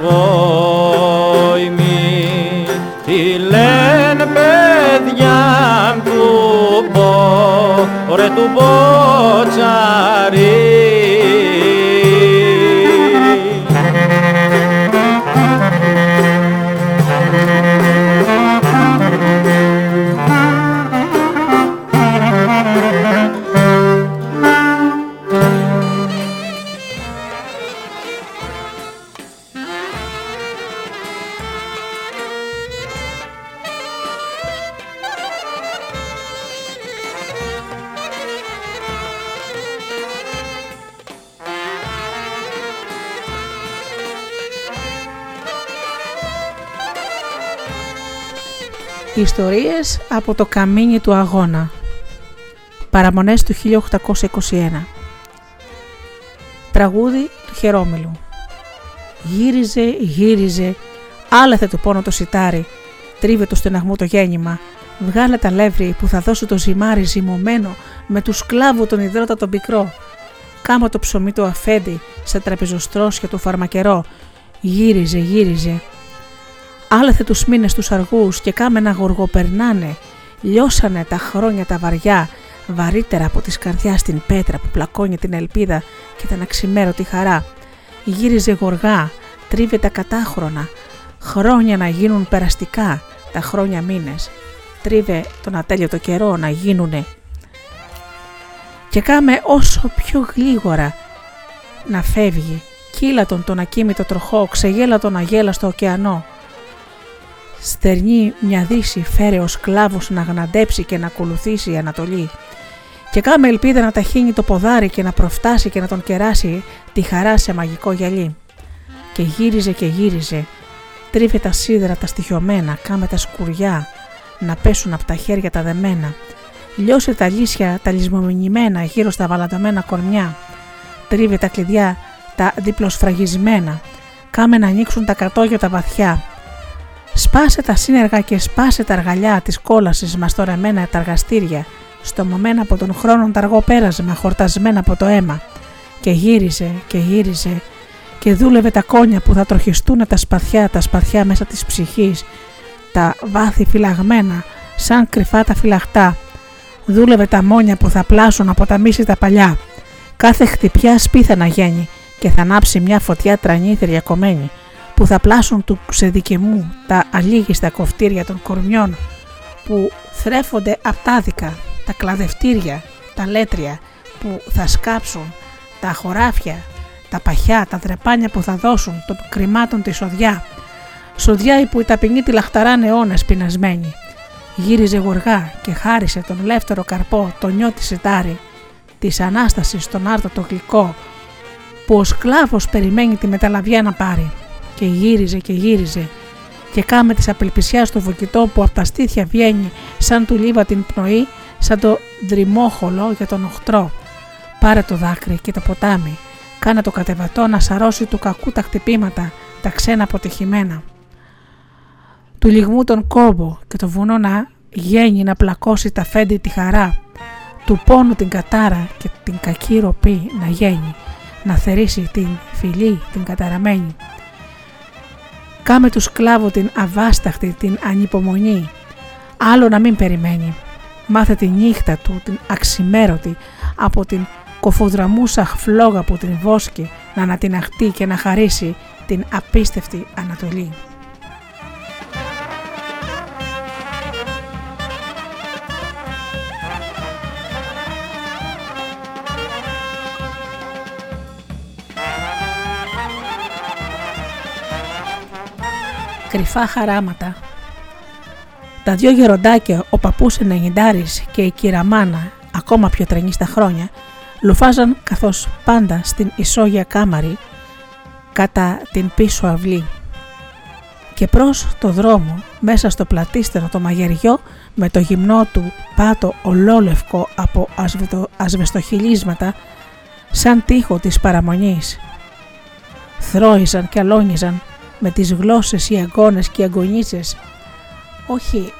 εγώ ημί, τι λένε παιδιά του πω ωρε του μποτσαρί από το καμίνι του αγώνα. Παραμονές του 1821 Τραγούδι του Χερόμηλου Γύριζε, γύριζε, άλαθε το πόνο το σιτάρι, τρίβε το στεναγμό το γέννημα, βγάλε τα λεύρη που θα δώσω το ζυμάρι ζυμωμένο με τους σκλάβου τον υδρότα τον πικρό. Κάμα το ψωμί το αφέντη σε τραπεζοστρόσια του φαρμακερό, γύριζε, γύριζε, Άλεθε τους μήνες τους αργούς και κάμενα γοργοπερνάνε, λιώσανε τα χρόνια τα βαριά, βαρύτερα από τη σκαρδιά στην πέτρα που πλακώνει την ελπίδα και την αξιμέρωτη χαρά. Γύριζε γοργά, τρίβε τα κατάχρονα, χρόνια να γίνουν περαστικά, τα χρόνια μήνες. Τρίβε τον ατέλειωτο καιρό να γίνουνε. Και κάμε όσο πιο γλίγορα να φεύγει, κύλατον τον ακίμητο τροχό, ξεγέλατον αγέλαστο ωκεανό, Στερνεί μια δύση φέρε ο σκλάβος να γναντέψει και να ακολουθήσει η Ανατολή. Και κάμε ελπίδα να ταχύνει το ποδάρι και να προφτάσει και να τον κεράσει τη χαρά σε μαγικό γυαλί. Και γύριζε και γύριζε, τρίβε τα σίδερα τα στοιχειωμένα, κάμε τα σκουριά να πέσουν από τα χέρια τα δεμένα, λιώσε τα λύσια τα λησμομηνημένα γύρω στα βαλαντωμένα κορμιά, τρίβε τα κλειδιά τα διπλοσφραγισμένα, κάμε να ανοίξουν τα κατόγια τα βαθιά, Σπάσε τα σύνεργα και σπάσε τα αργαλιά της κόλασης μας στορεμένα τα αργαστήρια, στομωμένα από τον χρόνο τα αργό πέρασμα, χορτασμένα από το αίμα. Και γύριζε και γύριζε και δούλευε τα κόνια που θα τροχιστούν τα σπαθιά, τα σπαθιά μέσα της ψυχής, τα βάθη φυλαγμένα, σαν κρυφά τα φυλαχτά. Δούλευε τα μόνια που θα πλάσουν από τα μίση τα παλιά. Κάθε χτυπιά σπίθα να γένει και θα ανάψει μια φωτιά τρανή κομμένη που θα πλάσουν του ξεδικαιμού τα αλήγιστα κοφτήρια των κορμιών που θρέφονται απτάδικα, τα κλαδευτήρια, τα λέτρια που θα σκάψουν, τα χωράφια, τα παχιά, τα τρεπάνια που θα δώσουν των κρυμάτων τη σοδιά, σοδιά που η ταπεινή τη λαχταράνε αιώνες πεινασμένη. Γύριζε γοργά και χάρισε τον λεύτερο καρπό, το νιώτη σιτάρι, της Ανάστασης στον άρτο το γλυκό, που ο σκλάβος περιμένει τη μεταλαβιά να πάρει και γύριζε και γύριζε και κάμε της απελπισιάς το βοκητό που από τα στήθια βγαίνει σαν του λίβα την πνοή, σαν το δρυμόχολο για τον οχτρό. Πάρε το δάκρυ και το ποτάμι, κάνε το κατεβατό να σαρώσει του κακού τα χτυπήματα, τα ξένα αποτυχημένα. Του λιγμού τον κόμπο και το βουνό να γένει να πλακώσει τα φέντη τη χαρά, του πόνου την κατάρα και την κακή ροπή να γένει, να θερήσει την φιλή την καταραμένη. Κάμε τους σκλάβου την αβάσταχτη, την ανυπομονή. Άλλο να μην περιμένει. Μάθε τη νύχτα του, την αξιμέρωτη, από την κοφοδραμούσα φλόγα που την βόσκει να ανατιναχτεί και να χαρίσει την απίστευτη Ανατολή. Κρυφά χαράματα. Τα δυο γεροντάκια, ο παππούς ενενιντάρης και η κυραμάνα, ακόμα πιο τρενής στα χρόνια, λουφάζαν καθώς πάντα στην ισόγεια κάμαρη κατά την πίσω αυλή. Και προς το δρόμο, μέσα στο πλατίστερο το μαγειριό, με το γυμνό του πάτο ολόλευκο από ασβεστοχυλίσματα, σαν τείχο της παραμονής. Θρόιζαν και αλόνιζαν με τις γλώσσες οι αγκώνες και οι αγκονίτσες, όχι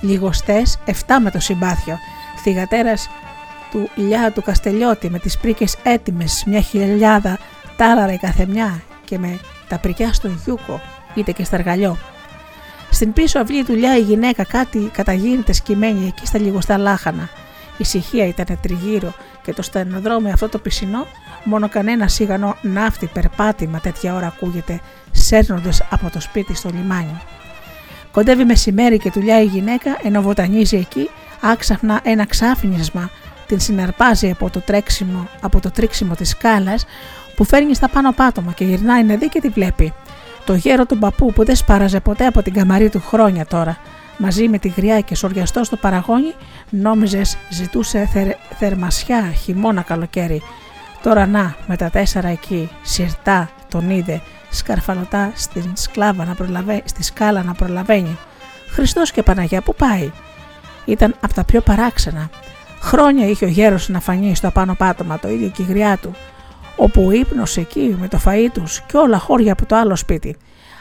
λιγοστές, εφτά με το συμπάθιο, θυγατέρας του Λιά του Καστελιώτη με τις πρίκες έτοιμες, μια χιλιάδα τάλαρα η καθεμιά και με τα πρικιά στον γιούκο, είτε και σταργαλιό. Στην πίσω αυλή του Λιά η γυναίκα κάτι καταγίνεται σκημένη εκεί στα λιγοστά λάχανα. Ησυχία ήταν τριγύρω και το στενοδρόμιο αυτό το πισινό μόνο κανένα σιγανό ναύτη περπάτημα τέτοια ώρα ακούγεται σέρνοντας από το σπίτι στο λιμάνι. Κοντεύει μεσημέρι και τουλιά η γυναίκα ενώ βοτανίζει εκεί άξαφνα ένα ξάφνισμα την συναρπάζει από το, τρέξιμο, από το τρίξιμο της σκάλας που φέρνει στα πάνω πάτωμα και γυρνάει να δει και τη βλέπει. Το γέρο του παππού που δεν σπάραζε ποτέ από την καμαρή του χρόνια τώρα, μαζί με τη γριά και σοριαστό στο παραγόνι, νόμιζες ζητούσε θερμασιά χειμώνα καλοκαίρι. Τώρα να, με τα τέσσερα εκεί, σιρτά, τον είδε, σκαρφαλωτά στην σκλάβα να προλαβαίνει, στη σκάλα να προλαβαίνει. Χριστός και Παναγιά, πού πάει; Ήταν από τα πιο παράξενα. Χρόνια είχε ο γέρος να φανεί στο απάνω πάτωμα το ίδιο και η γριά του, όπου ο ύπνος εκεί με το φαΐ τους και όλα χώρια από το άλλο σπίτι.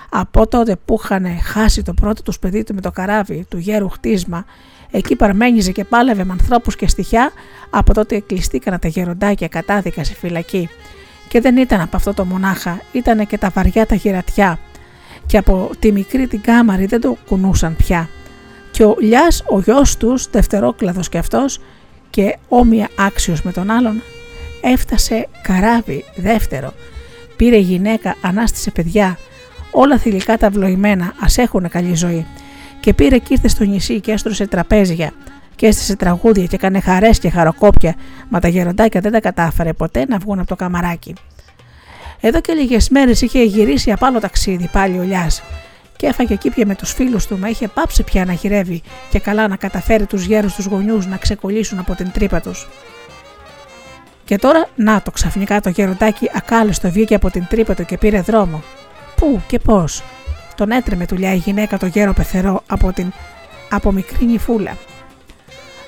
Από τότε που είχαν χάσει το πρώτο τους παιδί του με το καράβι του γέρου χτίσμα, εκεί παρμένιζε και πάλευε με ανθρώπους και στοιχιά, από τότε κλειστήκαν τα γεροντάκια κατάδικα σε φυλακή. Και δεν ήταν από αυτό το μονάχα, ήταν και τα βαριά τα γερατιά. Και από τη μικρή την κάμαρη δεν το κουνούσαν πια. Και ο Λιάς, ο γιος τους, δευτερόκλαδος κι αυτός και όμοια άξιος με τον άλλον, έφτασε καράβι δεύτερο. Πήρε γυναίκα, ανάστησε παιδιά, όλα θηλυκά τα βλοημένα, ας έχουν καλή ζωή. Και πήρε και ήρθε στο νησί και έστρωσε τραπέζια και έστησε τραγούδια και έκανε χαρές και χαροκόπια, μα τα γεροντάκια δεν τα κατάφερε ποτέ να βγουν από το καμαράκι. Εδώ και λίγες μέρες είχε γυρίσει από άλλο ταξίδι πάλι ο Λιάς και έφαγε εκεί πια με τους φίλους του, μα είχε πάψει πια να γυρεύει και καλά να καταφέρει τους γέρους τους γονιούς να ξεκολλήσουν από την τρύπα τους. Και τώρα, να το ξαφνικά το γεροντάκι ακάλεστο βγήκε από την τρύπα του και πήρε δρόμο. Πού και πώς; Τον έτρεμε τουλιά η γυναίκα το γέρο πεθερό από την από μικρή νυφούλα.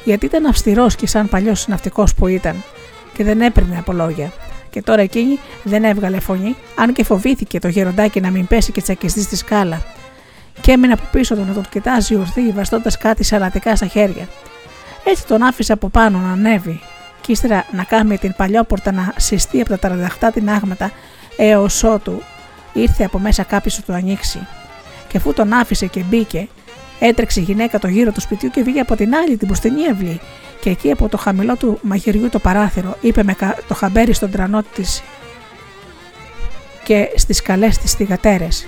Γιατί ήταν αυστηρός και σαν παλιός ναυτικό που ήταν, και δεν έπαιρνε από λόγια. Και τώρα εκείνη δεν έβγαλε φωνή, αν και φοβήθηκε το γεροντάκι να μην πέσει και τσακιστεί στη σκάλα. Και έμεινε από πίσω του να τον κοιτάζει ορθή, βαστώντας κάτι σαλατικά στα χέρια. Έτσι τον άφησε από πάνω να ανέβει, και ύστερα να κάνει την παλιόπορτα να συστεί από τα ταραδαχτά την άγματα, έως ότου ήρθε από μέσα κάποιο να το ανοίξει. Και αφού τον άφησε και μπήκε, έτρεξε η γυναίκα το γύρο του σπιτιού και βγήκε από την άλλη την μπροστινή αυλή. Και εκεί από το χαμηλό του μαγειριού το παράθυρο είπε με το χαμπέρι στον τρανό της και στις καλέ της θυγατέρες.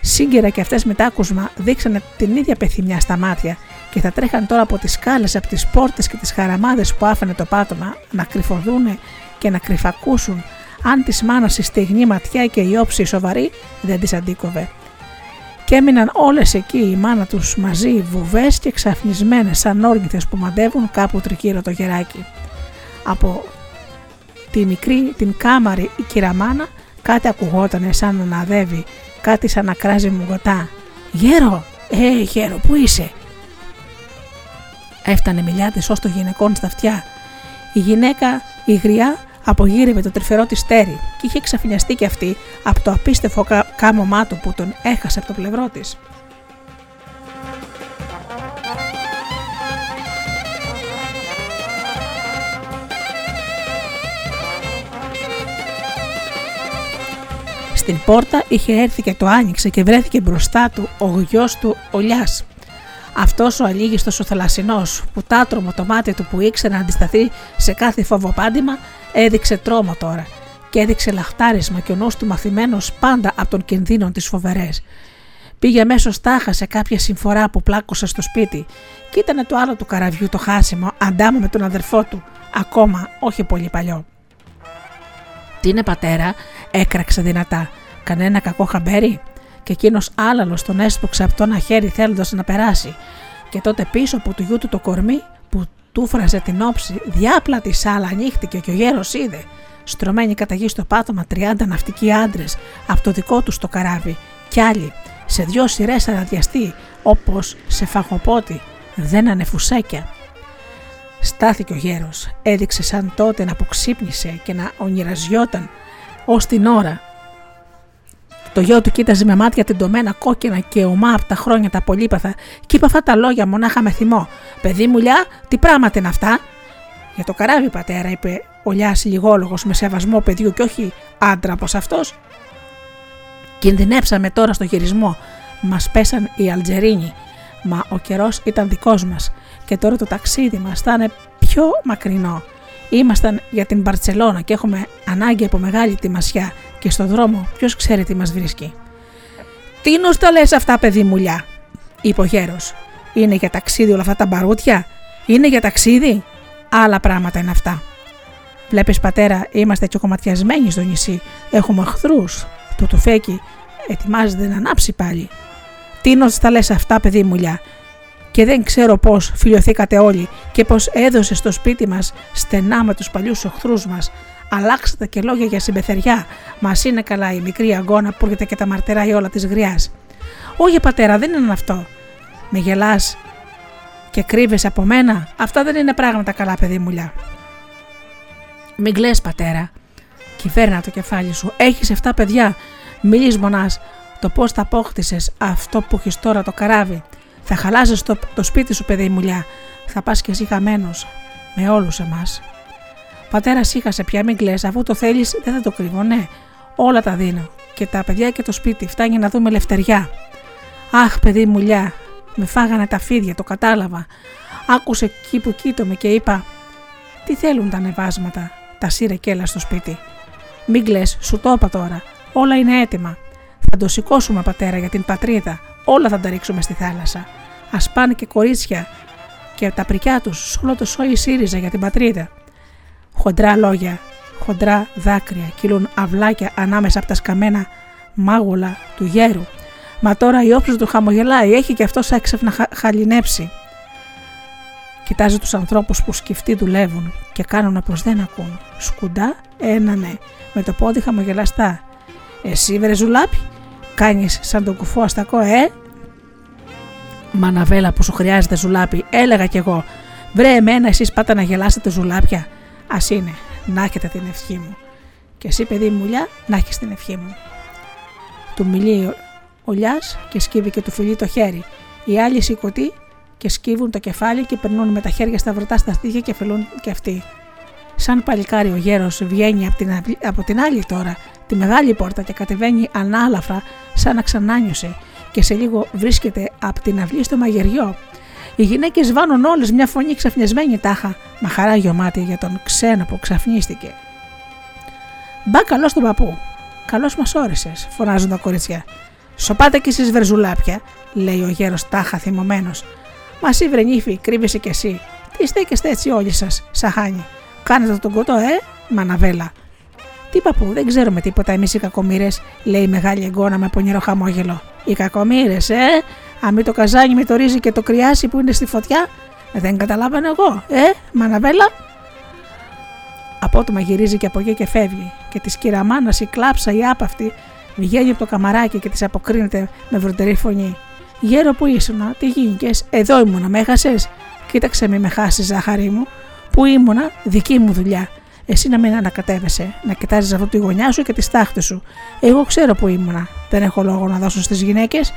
Σύγκυρα και αυτές με άκουσμα δείξανε την ίδια πεθυμιά στα μάτια και θα τρέχαν τώρα από τις σκάλες, από τις πόρτες και τις χαραμάδες που άφανε το πάτωμα να κρυφοδούνε και να κρυφακούσουν αν της μάνας η στιγνή ματιά και η όψη σοβαρή δεν τι αντίκοβε. Και έμειναν όλες εκεί η μάνα τους μαζί, βουβές και ξαφνισμένες σαν όρνηθε που μαντεύουν κάπου τρικύρο το γεράκι. Από τη μικρή την κάμαρη η κυραμάνα κάτι ακουγότανε σαν να αναδεύει, κάτι σαν να κράζει μουγωτά. «Γέρο, ε γέρο, πού είσαι» Έφτανε μιλιά της ως το γυναικών στα αυτιά. Η γυναίκα, η γριά, απογύρευε το τρυφερό της στέρι και είχε ξαφνιαστεί κι αυτή από το απίστευτο κάμωμά του που τον έχασε από το πλευρό της. Στην πόρτα είχε έρθει και το άνοιξε και βρέθηκε μπροστά του ο γιος του ο Λιάς. Αυτός ο αλήγιστος ο θαλασσινός που τάτρωμο το μάτι του που ήξερε να αντισταθεί σε κάθε φοβοπάντημα έδειξε τρόμο τώρα και έδειξε λαχτάρισμα και ο νους του μαθημένος πάντα από τον κινδύνο της φοβερές. Πήγε μέσω τάχα σε κάποια συμφορά που πλάκωσε στο σπίτι και ήταν το άλλο του καραβιού το χάσιμο αντάμα με τον αδερφό του, ακόμα όχι πολύ παλιό. Τι είναι πατέρα, έκραξε δυνατά. Κανένα κακό χαμπέρι; Και εκείνος άλαλο τον έσπρωξε από το ένα χέρι θέλοντας να περάσει. Και τότε πίσω από του γιού του το κορμί που του φραζε την όψη, διάπλα τη σάλα ανοίχτηκε και ο γέρος είδε. Στρωμένοι κατά γη στο πάτωμα 30 ναυτικοί άντρες από το δικό τους το καράβι, κι άλλοι σε δυο σειρές αναδιαστεί όπως σε φαγοπότη, δένανε φουσέκια. Στάθηκε ο γέρος, έδειξε σαν τότε να αποξύπνησε και να ονειραζιόταν ως την ώρα. Το γιο του κοίταζε με μάτια τεντωμένα κόκκινα και ομά από τα χρόνια τα πολύπαθα και είπε αυτά τα λόγια μονάχα με θυμό. Παιδί μου λιά, τι πράγματα είναι αυτά; Για το καράβι πατέρα, είπε ο Λιάς λιγόλογος με σεβασμό παιδιού και όχι άντρα όπω αυτός. Κινδυνεύσαμε τώρα στο γυρισμό. Μας πέσαν οι Αλτζερίνοι. Μα ο καιρός ήταν δικός μας Και τώρα το ταξίδι μας θα είναι πιο μακρινό. Ήμασταν για την Μπαρτσελώνα και έχουμε ανάγκη από μεγάλη τιμασιά και στο δρόμο ποιος ξέρει τι μας βρίσκει. Τι νους τα λες αυτά παιδί μουλιά, είπε ο γέρος. Είναι για ταξίδι όλα αυτά τα μπαρούτια, είναι για ταξίδι; Άλλα πράγματα είναι αυτά. Βλέπεις πατέρα, είμαστε κομματιασμένοι στο νησί. Έχουμε εχθρούς. Το τουφέκι ετοιμάζεται να ανάψει πάλι. Τι νος τα λες αυτά, παιδί μουλιά. Και δεν ξέρω πώς φιλιωθήκατε όλοι και πώς έδωσε στο σπίτι μας στενά με τους παλιούς εχθρούς μας. Αλλάξατε και λόγια για συμπεθεριά. Μας είναι καλά η μικρή αγκώνα που έρχεται και τα μαρτεράει όλα της γριάς. Όχι, πατέρα, δεν είναι αυτό. Με γελάς και κρύβεσαι από μένα. Αυτά δεν είναι πράγματα καλά, παιδί μουλιά. Μην κλαις πατέρα. Κυβέρνα το κεφάλι σου. Έχεις 7 παιδιά. Μιλείς μονάς το πώς θα απόκτησες αυτό που έχεις τώρα το καράβι. Θα χαλάζεις το, το σπίτι σου παιδί μουλιά. Θα πας και εσύ χαμένος με όλους εμάς. Πατέρας σήκασε πια μην κλαις αφού το θέλεις δεν θα το κρύβω ναι. Όλα τα δίνω και τα παιδιά και το σπίτι φτάνει να δούμε λευτεριά. Αχ παιδί μουλιά με φάγανε τα φίδια το κατάλαβα. Άκουσε εκεί που κοίτομαι και είπα τι θέλουν τα ανεβάσματα τα σύρε κέλα στο σπίτι. Μην κλε, σου το είπα τώρα. Όλα είναι έτοιμα. Θα το σηκώσουμε, πατέρα, για την πατρίδα. Όλα θα τα ρίξουμε στη θάλασσα. Α πάνε και κορίτσια και τα πρικιά τους σ' όλο το σόι ΣΥΡΙΖΑ για την πατρίδα. Χοντρά λόγια, χοντρά δάκρυα κυλούν αυλάκια ανάμεσα από τα σκαμμένα μάγουλα του γέρου. Μα τώρα η όψη του χαμογελάει, έχει και αυτό έξαφνα χα, χαλινέψει. Κοιτάζει τους ανθρώπους που σκεφτεί δουλεύουν και κάνουν πω δεν ακούν. Σκουντά, ένα ναι, με το πόδι χαμογελαστά. Εσύ βρε ζουλάπι, κάνεις σαν τον κουφό αστακό, ε! Μαναβέλα που σου χρειάζεται ζουλάπι, έλεγα κι εγώ. Βρε εμένα, εσείς πάτε να γελάσετε ζουλάπια. Α είναι, να έχετε την ευχή μου. Και εσύ, παιδί μου, λιά, να έχεις την ευχή μου. Του μιλεί ο Λιάς και σκύβει και του φιλεί το χέρι. Η άλλη σηκωτή και σκύβουν το κεφάλι και περνούν με τα χέρια σταυρωτά στα στήθια και φελούν και αυτοί. Σαν παλικάρι ο γέρος βγαίνει από την, από την άλλη τώρα, τη μεγάλη πόρτα και κατεβαίνει ανάλαφρα σαν να ξανάνιωσε και σε λίγο βρίσκεται από την αυλή στο μαγειριό. Οι γυναίκες βάνουν όλε μια φωνή ξαφνιασμένη τάχα, μα χαρά γεωμάτι για τον ξένο που ξαφνίστηκε. Μπα καλό στον παππού. Καλώς μας όρισες, φωνάζουν τα κορίτσια. Σοπάτε κι εσείς βερζουλάπια, λέει ο γέρος τάχα θυμωμένος. Μας εσύ βρενίφη, κρύβεσαι κι εσύ. Τι στέκεστε έτσι όλοι σας, σαχάνι. Κάνετε τον κοτό, ε, μαναβέλα. Τι παππού, δεν ξέρουμε τίποτα εμείς οι κακομοίρες, λέει η μεγάλη εγγόνα με πονηρό χαμόγελο. Οι κακομοίρες, ε, αμή το καζάνι με το ρύζι και το κρυάσι που είναι στη φωτιά, δεν καταλάβαινε εγώ, ε, μαναβέλα. Απότομα γυρίζει και από εκεί και φεύγει, και της κυραμάνα η κλάψα η άπαυτη βγαίνει από το καμαράκι και της αποκρίνεται με βροντερή φωνή. Γέρο που ήσουνα, τι γίνηκες, εδώ ήμουνα, με έχασες; Κοίταξε με, με χάσεις, ζάχαρη μου. Που ήμουνα, δική μου δουλειά. Εσύ να μην ανακατεύεσαι, να κοιτάζεις αυτό τη γωνιά σου και τη στάχτη σου. Εγώ ξέρω που ήμουνα. Δεν έχω λόγο να δώσω στις γυναίκες.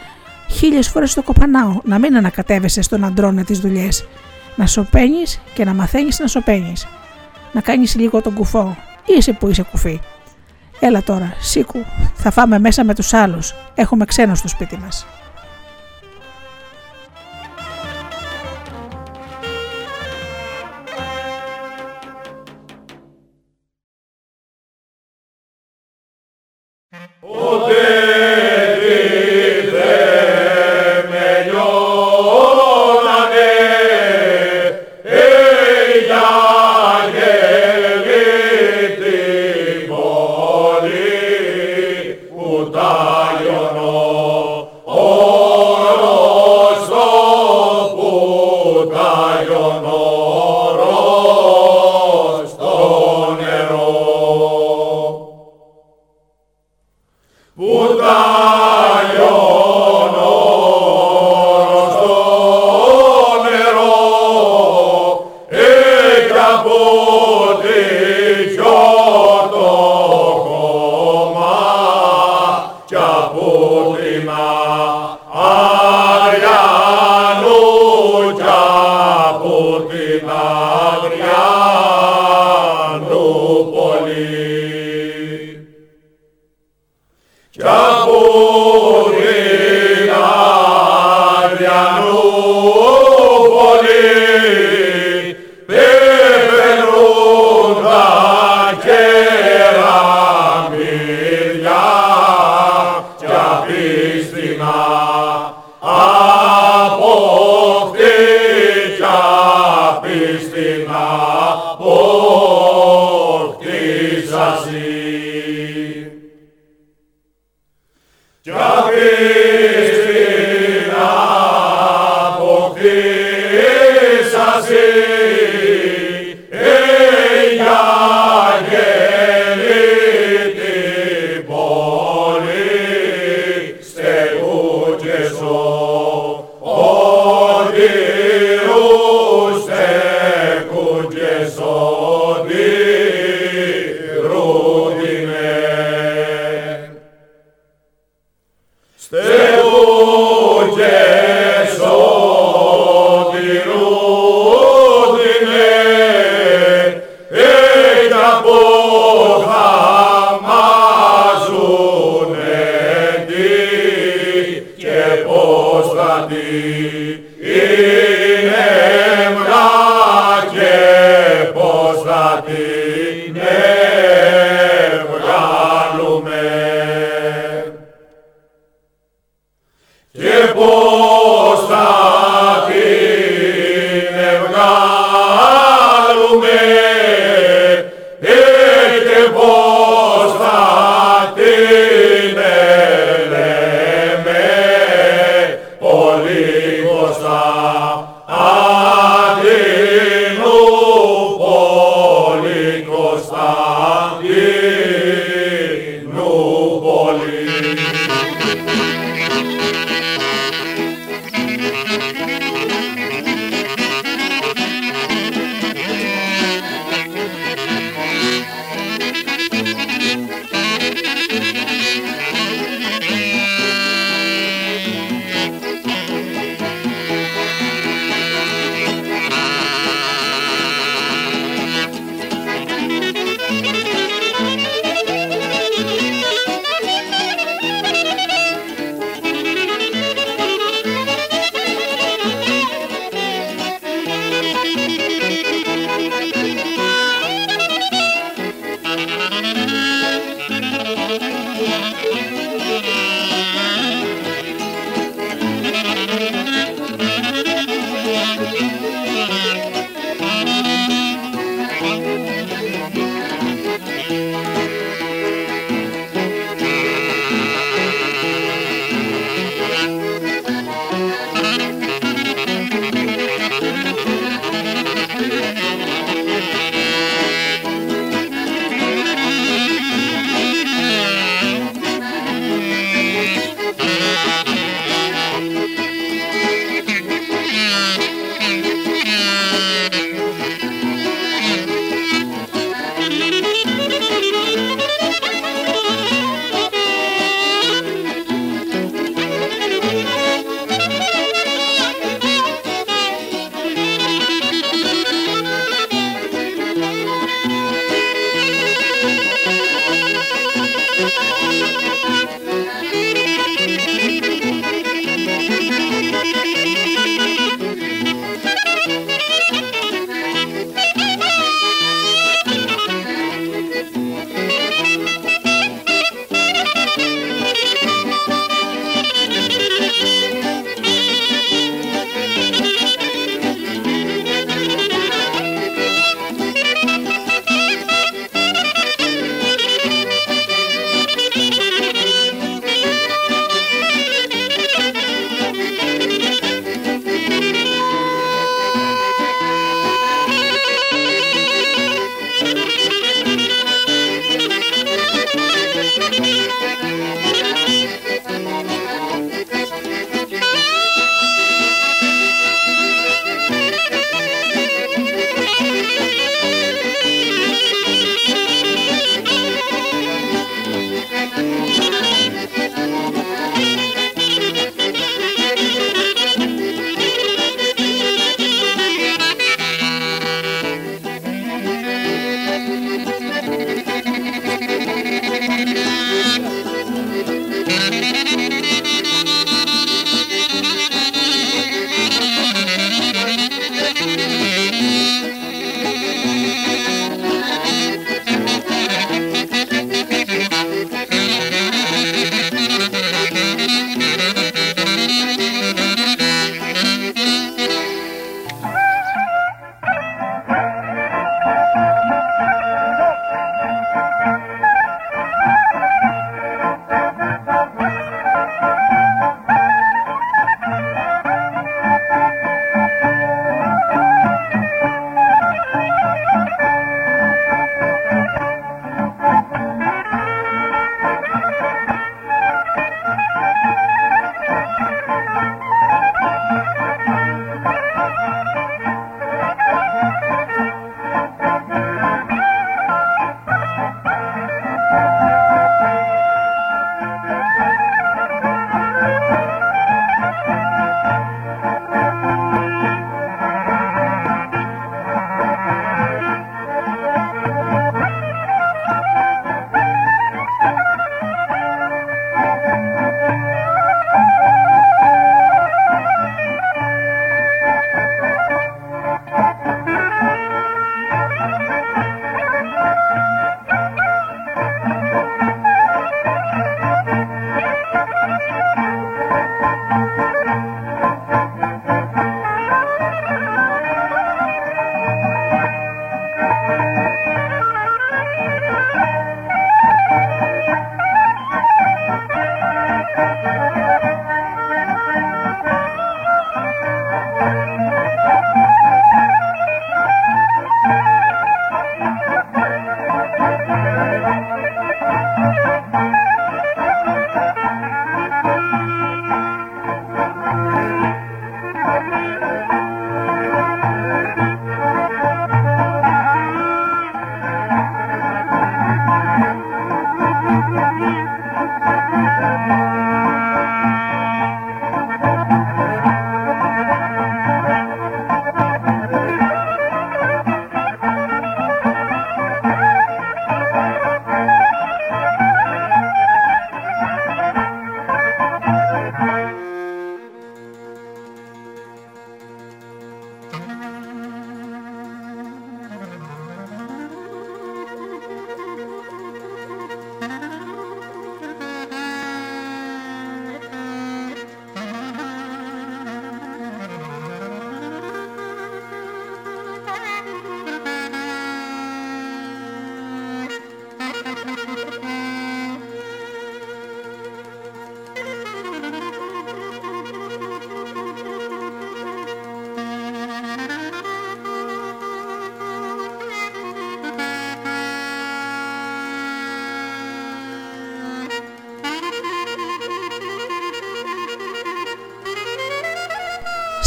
Χίλιες φορές το κοπανάω, να μην ανακατεύεσαι στον αντρόνα τις δουλειές. Να σωπαίνεις και να μαθαίνεις να σωπαίνεις. Να κάνεις λίγο τον κουφό. Είσαι που είσαι κουφί. Έλα τώρα, σήκου, θα φάμε μέσα με τους άλλους. Έχουμε ξένο στο σπίτι μας.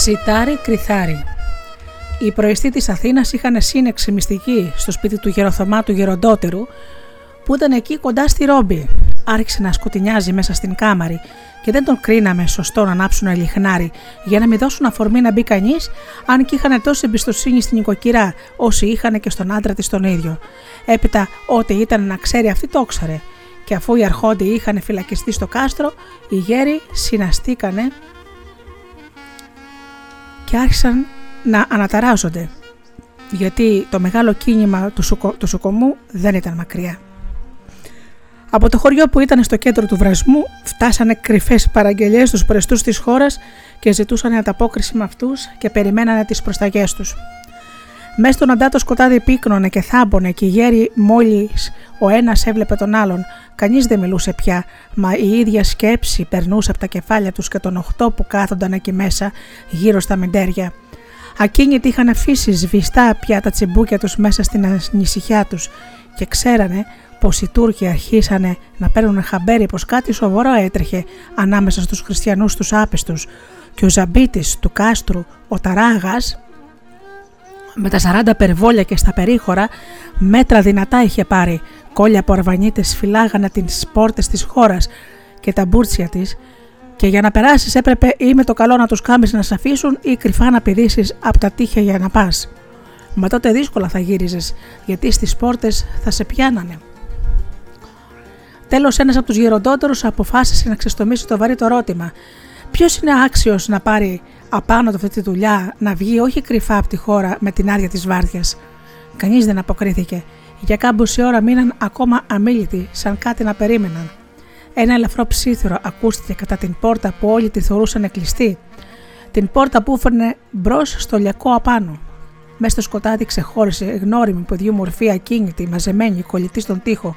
Σιτάρι Κρυθάρι. Οι προεστοί της Αθήνας είχαν σύνεξη μυστική στο σπίτι του γεροθωμάτου γεροντότερου, που ήταν εκεί κοντά στη Ρόμπη. Άρχισε να σκοτεινιάζει μέσα στην κάμαρη και δεν τον κρίναμε σωστό να ανάψουν λιχνάρι για να μην δώσουν αφορμή να μπει κανείς, αν και είχαν τόση εμπιστοσύνη στην οικοκυρά, όσοι είχαν και στον άντρα της τον ίδιο. Έπειτα, ό,τι ήταν να ξέρει αυτή το ήξερε. Και αφού οι αρχόντιοι είχαν φυλακιστεί στο κάστρο, οι γέροι συναστήκανε και άρχισαν να αναταράζονται γιατί το μεγάλο κίνημα του, σουκο, του σουκομού δεν ήταν μακριά. Από το χωριό που ήταν στο κέντρο του βρασμού φτάσανε κρυφές παραγγελίες στους πρεστούς της χώρας και ζητούσαν ανταπόκριση με αυτούς και περιμένανε τις προσταγές τους. Μέσα στον αντάτο σκοτάδι πίκνωνε και θάμπονε και οι γέροι μόλις ο ένας έβλεπε τον άλλον. Κανείς δεν μιλούσε πια, μα η ίδια σκέψη περνούσε από τα κεφάλια τους και των οχτώ που κάθονταν εκεί μέσα γύρω στα μεντέρια. Ακίνητοι είχαν αφήσει σβηστά πια τα τσιμπούκια τους μέσα στην ανησυχιά τους και ξέρανε πως οι Τούρκοι αρχίσανε να παίρνουν χαμπέρι πως κάτι σοβαρό έτρεχε ανάμεσα στους χριστιανούς τους άπιστους και ο Ζαμπίτης του κάστρου, ο Ταράγας, με τα 40 περβόλια και στα περίχωρα, μέτρα δυνατά είχε πάρει. Κόλλια από αρβανίτες φυλάγανε τις πόρτες της χώρας και τα μπούρτσια της και για να περάσεις έπρεπε ή με το καλό να τους κάμεις να σε αφήσουν ή κρυφά να πηδήσεις από τα τείχια για να πας. Μα τότε δύσκολα θα γύριζες γιατί στις πόρτες θα σε πιάνανε. Τέλος ένας από τους γεροντότερους αποφάσισε να ξεστομίσει το βαρύ το ερώτημα. Ποιος είναι άξιος να πάρει απάνω από αυτή τη δουλειά να βγει όχι κρυφά από τη χώρα με την άδεια της βάρδιας. Κανείς δεν αποκρίθηκε. Για κάμποση ώρα μείναν ακόμα αμήλυτοι, σαν κάτι να περίμεναν. Ένα ελαφρό ψήθυρο ακούστηκε κατά την πόρτα που όλοι τη θεωρούσαν κλειστή. Την πόρτα που έφερνε μπρος στο λιακό απάνω. Μέσα στο σκοτάδι ξεχώρισε γνώριμη παιδιού μορφή ακίνητη, μαζεμένη, κολλητή στον τοίχο.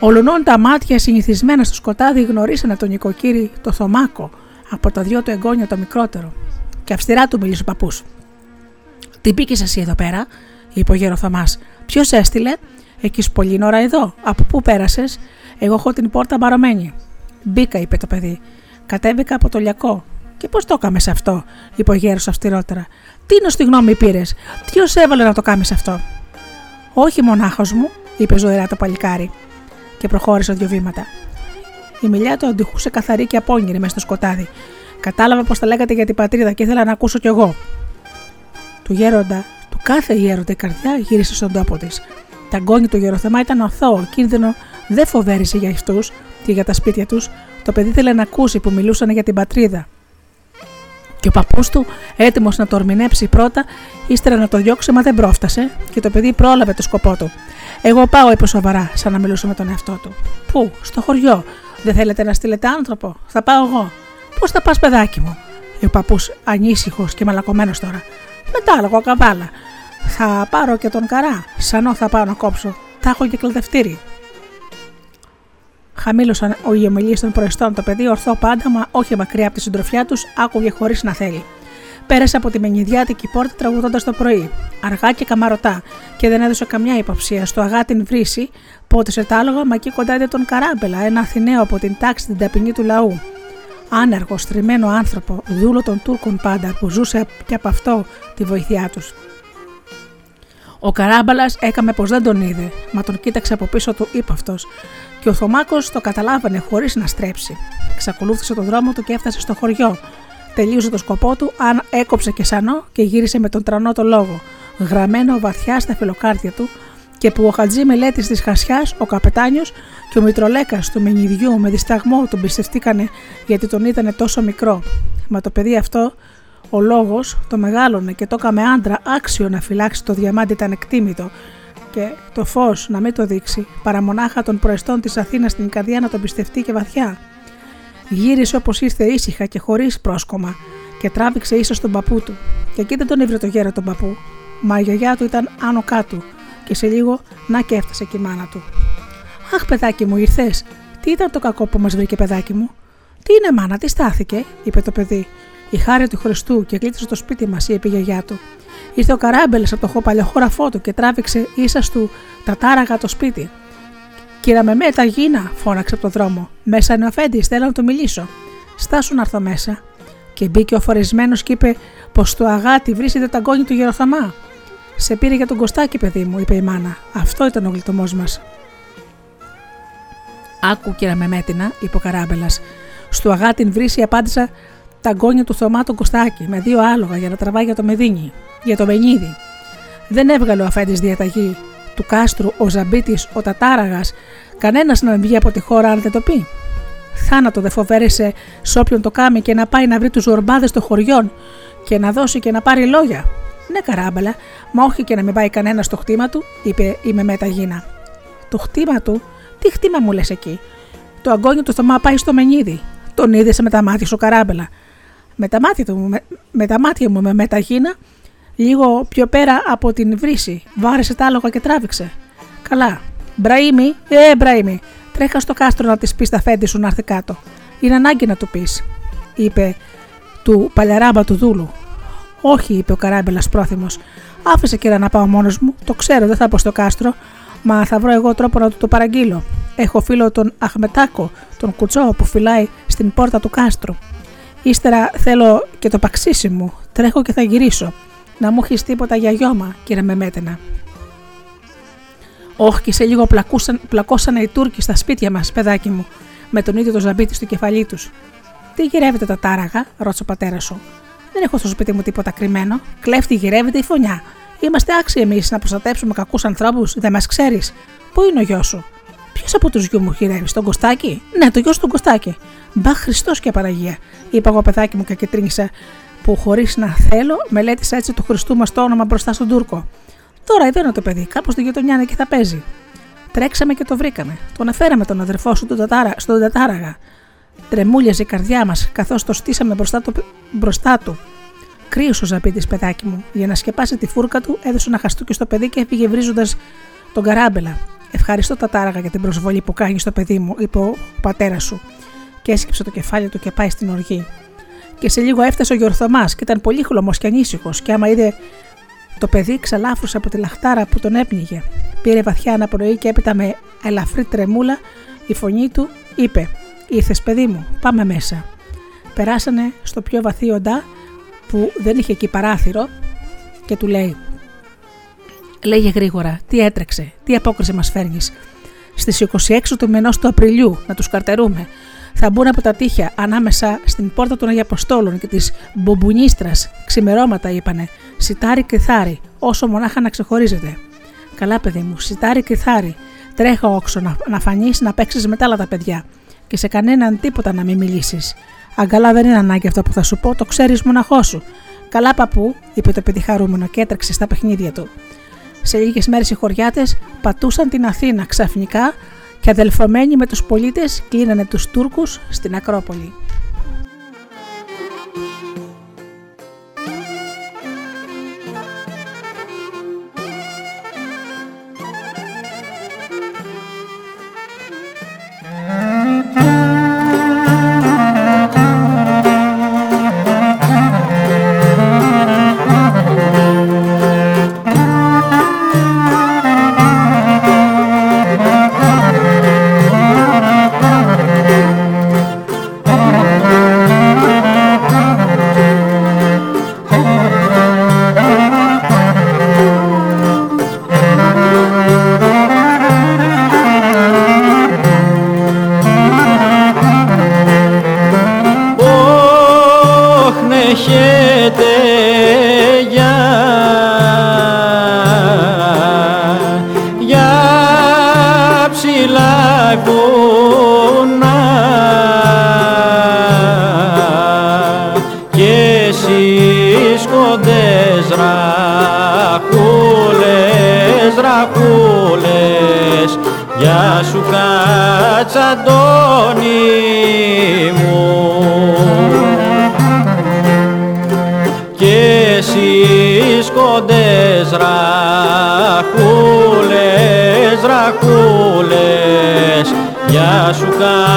Ολονών τα μάτια συνηθισμένα στο σκοτάδι γνωρίσανε τον νοικοκύρη το Θωμάκο, από τα δυο του εγγόνια το μικρότερο. Και αυστηρά του μίλησε ο παππούς. Τι μπήκες εσύ εδώ πέρα, είπε ο γέρος Θωμάς. Ποιος έστειλε, Έχεις πολλή ώρα εδώ. Από πού πέρασες, Εγώ έχω την πόρτα μπαρωμένη. Μπήκα, είπε το παιδί. Κατέβηκα από το λιακό. Και πώς το έκαμες αυτό, είπε ο γέρος αυστηρότερα. Τι είναι στη γνώμη πήρες, Ποιος έβαλε να το κάνει αυτό; Όχι μονάχος μου, είπε ζωηρά το παλικάρι και προχώρησε δύο βήματα. Η μιλιά του αντιχούσε καθαρή και απόγειρη μέσα στο σκοτάδι. Κατάλαβα πως τα λέγατε για την πατρίδα και ήθελα να ακούσω κι εγώ. Του γέροντα, του κάθε γέροντα η καρδιά γύρισε στον τόπο της. Τα γκόνη του γεροθεμά ήταν αθώο, κίνδυνο δεν φοβέρισε για αυτούς και για τα σπίτια τους. Το παιδί ήθελε να ακούσει που μιλούσαν για την πατρίδα. Και ο παππούς του, έτοιμος να το ορμηνέψει πρώτα, ύστερα να το διώξει, μα δεν πρόφτασε και το παιδί πρόλαβε το σκοπό του. Εγώ πάω, είπε σοβαρά, σαν να μιλούσε με τον εαυτό του. Πού, στο χωριό. Δεν θέλετε να στείλετε άνθρωπο; Θα πάω εγώ. Πώς θα πας, παιδάκι μου, είπε ο παππούς ανήσυχος και μαλακωμένος τώρα. Μετάλογο, καβάλα. Θα πάρω και τον καρά. Σανό θα πάω να κόψω. Θα έχω και κλαδευτήρι. Χαμήλωσαν ο ηγεμελή των προεστών το παιδί, ορθό πάντα, μα όχι μακριά από τη συντροφιά τους, άκουγε χωρίς να θέλει. Πέρασε από τη μενιδιάτικη πόρτα τραγουδώντας το πρωί, αργά και καμαρωτά, και δεν έδωσε καμιά υποψία στο αγά την βρύση, πότισε τ' άλογα, μα εκεί κοντά είδε τον Καράμπελα, ένα Αθηναίο από την τάξη την ταπεινή του λαού. Άνεργο, στριμμένο άνθρωπο, δούλο των Τούρκων πάντα, που ζούσε και από αυτό τη βοήθειά τους. Ο Καράμπαλας έκαμε πως δεν τον είδε, μα τον κοίταξε από πίσω του ύπαυτο, και ο Θωμάκος το καταλάβανε χωρίς να στρέψει. Ξακολούθησε τον δρόμο του και έφτασε στο χωριό, τελείωσε το σκοπό του, αν έκοψε και σανό και γύρισε με τον τρανό το λόγο, γραμμένο βαθιά στα φιλοκάρδια του, και που ο Χατζή Μελέτης της Χασιάς, ο καπετάνιος και ο Μητρολέκας του Μενιδιού με δισταγμό τον πιστευτήκανε γιατί τον ήταν τόσο μικρό. Μα το παιδί αυτό, ο λόγος, το μεγάλωνε και το έκαμε άντρα άξιο να φυλάξει το διαμάντι ήταν εκτίμητο και το φως να μην το δείξει, παρά μονάχα των προεστών της Αθήνας στην καρδιά να τον πιστευτεί και βαθιά. Γύρισε όπως ήρθε ήσυχα και χωρίς πρόσκομα και τράβηξε ίσως τον παππού του. Και εκεί δεν τον ήβρε το γέρο τον παππού. Μα η γιαγιά του ήταν άνω κάτω και σε λίγο να και έφτασε και η μάνα του. Αχ, παιδάκι μου, ήρθες. Τι ήταν το κακό που μας βρήκε, παιδάκι μου; Τι είναι, μάνα, τι στάθηκε, είπε το παιδί. Η χάρη του Χριστού και κλείτησε το σπίτι μας, είπε η γιαγιά του. Ήρθε ο καράμπελες από το παλαιοχώραφό του και τράβηξε ίσας του τα τάραγα το σπίτι. Κύρα με μέτα γίνα, φώναξε από το δρόμο. Μέσα είναι ο Αφέντης, θέλω να του μιλήσω. Στάσου να έρθω μέσα. Και μπήκε ο φορεσμένος και είπε πως το αγάτι βρίσκεται το αγκόνι του γεροθαμά. Σε πήρε για τον Κωστάκι, παιδί μου, είπε η μάνα. Αυτό ήταν ο γλιτωμός μας. Άκου, κύρα Μεμέτινα, είπε ο Καράμπελας. Στο αγάτιν βρύση απάντησα τα γκόνια του Θωμά τον Κωστάκη με δύο άλογα για να τραβάει για το μεδίνι, για το μενίδι. Δεν έβγαλε ο αφέντης διαταγή του κάστρου, ο Ζαμπίτης, ο Τατάραγας, κανένας να μην βγει από τη χώρα αν δεν το πει. Θάνατο δεν φοβέρεσε σ' όποιον το κάμει και να πάει να βρει τους ορμπάδες των χωριών και να δώσει και να πάρει λόγια. Ναι, καράμπαλα, μα όχι και να μην πάει κανένας στο χτήμα του, είπε η Μεμέτα Το χτήμα του, τι χτήμα μου λες εκεί; Το αγκόνιο του Θωμά πάει στο Μενίδι. Τον είδες με τα μάτια σου καράμπελα. Με τα μάτια, του, με, με τα μάτια μου με μεταγίνα, λίγο πιο πέρα από την βρύση, βάρεσε τα άλογα και τράβηξε. Καλά. Μπραήμι, ε, Μπραήμι, τρέχα στο κάστρο να της πεις στα φέντη σου να έρθει κάτω. Είναι ανάγκη να του πεις, είπε του παλιαράμπα του δούλου. Όχι, είπε ο καράμπελας πρόθυμος. Άφησε και να πάω μόνος μου. Το ξέρω, δεν θα πω στο κάστρο. Μα θα βρω εγώ τρόπο να του το παραγγείλω. Έχω φίλο τον Αχμετάκο, τον κουτσό που φυλάει στην πόρτα του κάστρου. Ύστερα θέλω και το παξίσι μου. Τρέχω και θα γυρίσω. Να μου έχεις τίποτα για γιώμα, κύριε Μεμέτενα. Όχι, και σε λίγο πλακούσαν, πλακώσανε οι Τούρκοι στα σπίτια μας, παιδάκι μου, με τον ίδιο το ζαμπίτι στο κεφαλί τους. Τι γυρεύετε τα τάραγα, ρώτησε ο πατέρας σου. Δεν έχω στο σπίτι μου τίποτα κρυμμένο. Κλέφτη γυρεύεται η φωνιά. Είμαστε άξιοι εμείς να προστατέψουμε κακούς ανθρώπους, δεν μας ξέρεις. Πού είναι ο γιος σου; Ποιος από τους γιου μου χειρεύει, τον Κωστάκι. Ναι, το γιο σου τον Κωστάκι. Μπα Χριστός και Παραγία, είπα εγώ παιδάκι μου και τρίνησα που χωρίς να θέλω μελέτησα έτσι του Χριστού μας το όνομα μπροστά στον Τούρκο. Τώρα εδώ το παιδί, κάπου στη γειτονιά είναι και θα παίζει. Τρέξαμε και το βρήκαμε. Τον αφέραμε τον αδερφό σου στον Τατάραγα. Τρεμούλιαζε η καρδιά μας καθώς το στήσαμε μπροστά, το, μπροστά του. Κρύο ο ζαπίτη, παιδάκι μου. Για να σκεπάσει τη φούρκα του, έδωσε ένα χαστούκι στο παιδί και έφυγε βρίζοντας τον καράμπελα. Ευχαριστώ τα τάραγα για την προσβολή που κάνεις στο παιδί μου, είπε ο πατέρας σου. Και έσκυψε το κεφάλι του και πάει στην οργή. Και σε λίγο έφτασε ο Γιορθωμάς και ήταν πολύ χλωμός και ανήσυχος, και άμα είδε το παιδί, ξαλάφρουσε από τη λαχτάρα που τον έπνιγε. Πήρε βαθιά αναπνοή και έπειτα με ελαφρύ τρεμούλα η φωνή του είπε: Ήρθες, παιδί μου, πάμε μέσα. Περάσανε στο πιο βαθύ οντά που δεν είχε εκεί παράθυρο και του λέει: Λέγε γρήγορα, τι έτρεξε, τι απόκριση μας φέρνεις. Στις 26 του μηνός του Απριλίου να τους καρτερούμε. Θα μπουν από τα τείχια ανάμεσα στην πόρτα των Αγιαποστόλων και της Μπομπουνίστρα. Ξημερώματα είπανε. Σιτάρι κρυθάρι, όσο μονάχα να ξεχωρίζετε. Καλά, παιδί μου, σιτάρι κρυθάρι. Τρέχα όξο να, να φανείς να παίξεις με τα άλλα τα παιδιά και σε κανέναν τίποτα να μην μιλήσεις. Αγκαλά δεν είναι ανάγκη αυτό που θα σου πω, το ξέρεις μοναχό σου. Καλά, παππού, είπε το παιδί χαρούμενο και έτρεξε στα παιχνίδια του. Σε λίγες μέρες οι χωριάτες πατούσαν την Αθήνα ξαφνικά και αδελφωμένοι με τους πολίτες κλείνανε τους Τούρκους στην Ακρόπολη. Sam.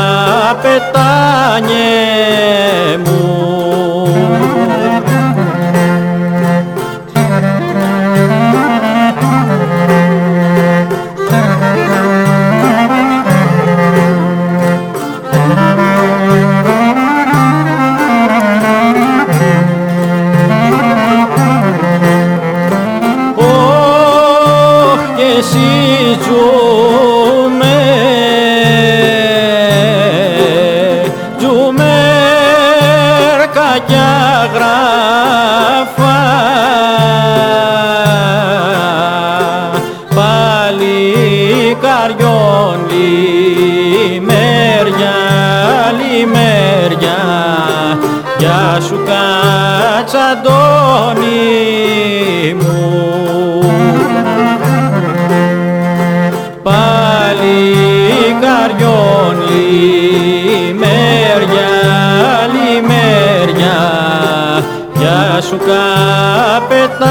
Σου καπετάνιε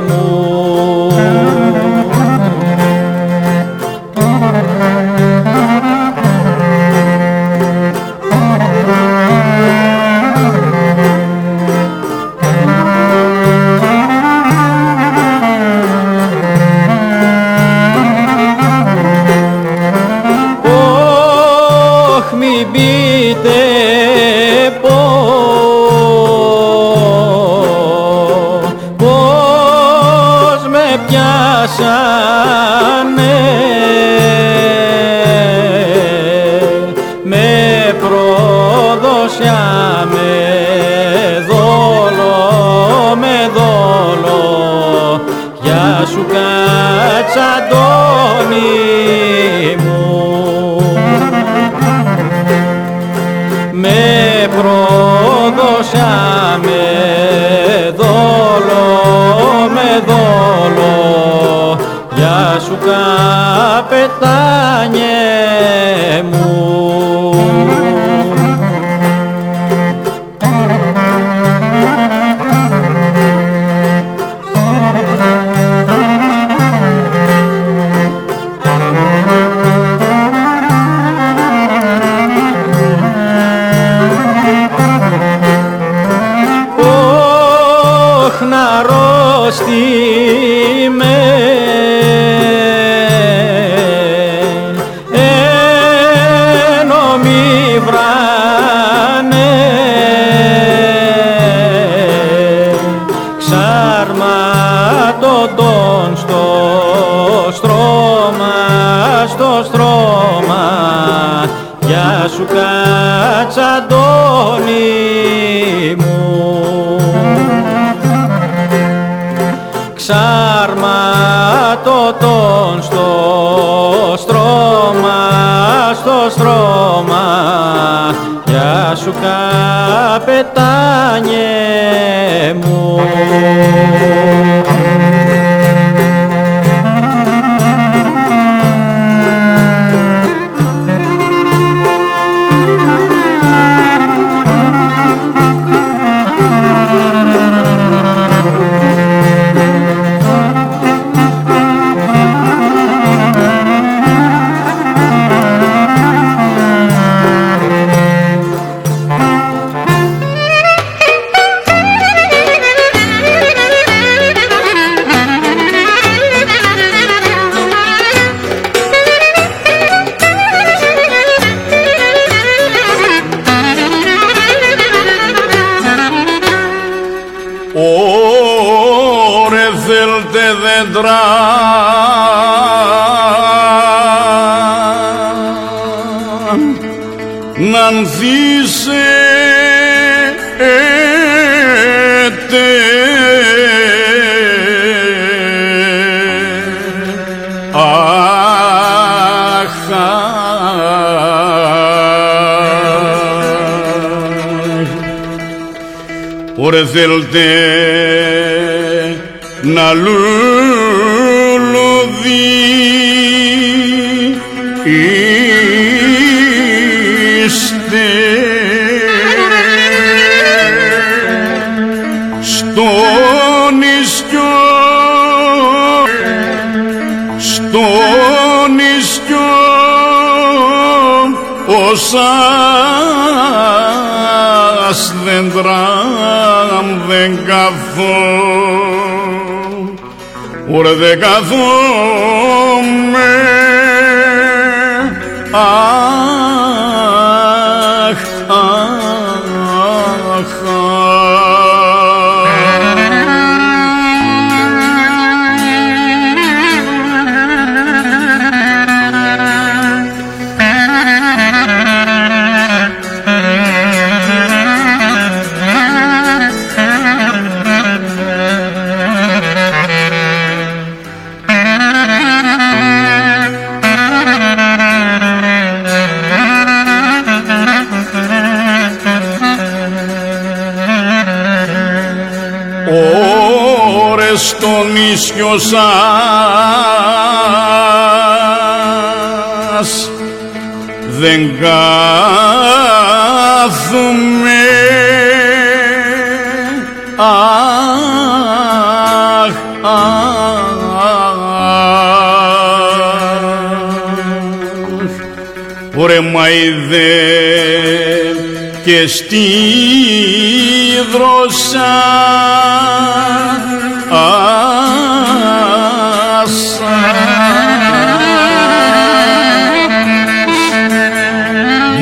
μου πιάσανε σου Γεια σου κατσαντώνη μου. Ξαρματωτών στο στρώμα, στο στρώμα Γεια σου καπετάνιε μου Ωρε θέλτε να λουλουδίστε στο νησιό. Στο νησιό. Όσας δέντρα δεν καθώ Ωρε δεν καθόμαι Αχ, αχ, στο νησιό σας. Δεν κάθομαι. Αχ, αχ. Ωραία μαϊδέ και στη δρόσα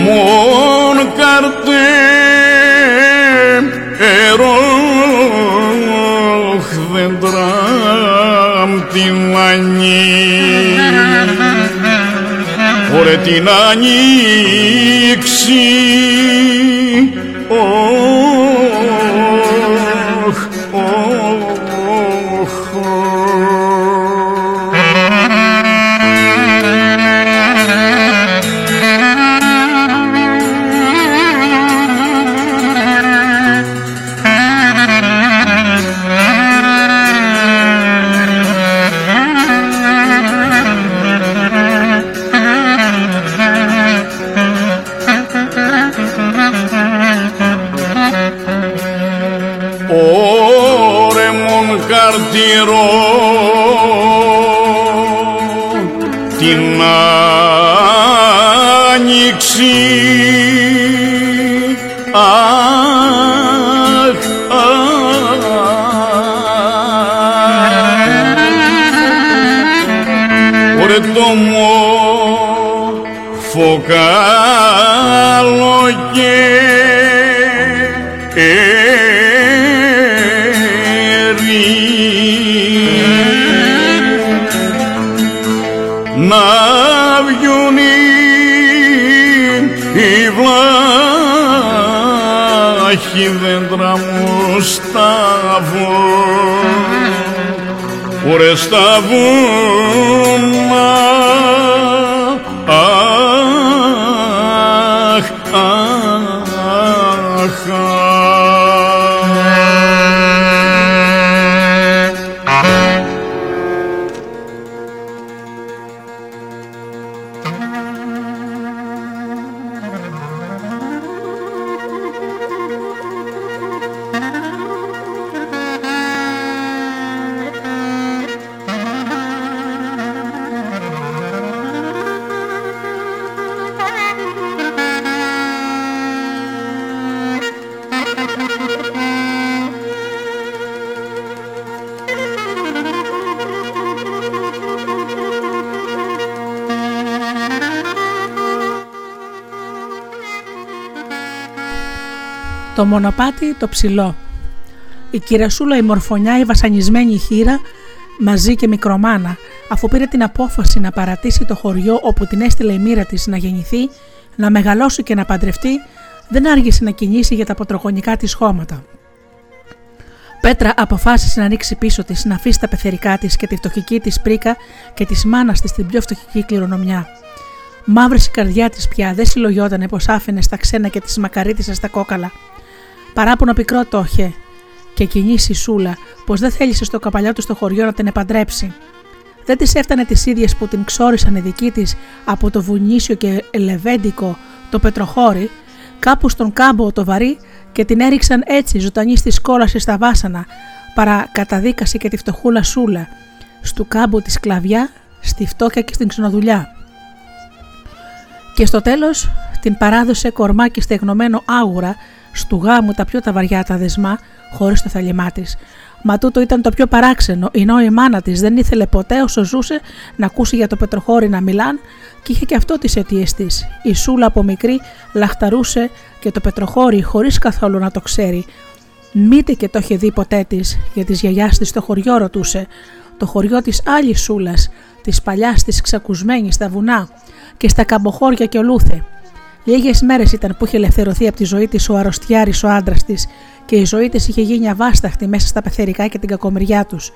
Μον καρτέ ερόχ δέντραμ τη μανί Ωραία την ανοίξει καλοκαίρι να βγουν οι βλάχοι δέντρα μου στα Ωρε στα Το μονοπάτι το ψηλό. Η κυρασούλα η μορφωνιά η βασανισμένη χείρα μαζί και μικρομάνα αφού πήρε την απόφαση να παρατήσει το χωριό όπου την έστειλε η μοίρα της να γεννηθεί, να μεγαλώσει και να παντρευτεί δεν άργησε να κινήσει για τα ποτρογονικά της χώματα. Πέτρα αποφάσισε να ανοίξει πίσω της, να αφήσει τα πεθερικά της και τη φτωχική της πρίκα και της μάνας της την πιο φτωχική κληρονομιά. Μαύρη η καρδιά της πια, δεν συλλογιότανε πως άφηνε στα ξένα και τη μακαρίτησε στα κόκαλα. Παράπονο πικρό το είχε και κοινή η Σούλα πως δεν θέλησε στο καπαλιό του στο χωριό να την επαντρέψει. Δεν της έφτανε τις ίδιες που την ξόρισαν οι δικοί της από το βουνίσιο και λεβέντικο το πετροχώρι, κάπου στον κάμπο το βαρύ και την έριξαν έτσι ζωντανή στη σκόλαση στα βάσανα, παρά καταδίκασε και τη φτωχούλα Σούλα, στου κάμπου της σκλαβιά, στη φτώχεια και στην ξενοδουλειά. Και στο τέλος την παράδοσε κορμά και στεγνωμένο άγουρα στου γάμου τα πιο τα βαριά τα δεσμά χωρίς το θαλιμά της. Μα τούτο ήταν το πιο παράξενο, ενώ η μάνα της δεν ήθελε ποτέ όσο ζούσε να ακούσει για το πετροχώρι να μιλάν και είχε και αυτό τις αιτίες της. Η Σούλα από μικρή λαχταρούσε και το πετροχώρι χωρίς καθόλου να το ξέρει. Μήτε και το είχε δει ποτέ της, για της γιαγιάς της το χωριό ρωτούσε. Το χωριό της άλλη Σούλας, της παλιάς της ξακουσμένη στα βουνά και στα καμποχώρια και ολούθε. Λίγε μέρες ήταν που είχε ελευθερωθεί από τη ζωή της ο αρρωστιάρης ο άντρας της και η ζωή της είχε γίνει αβάσταχτη μέσα στα πεθερικά και την κακομοιριά τους.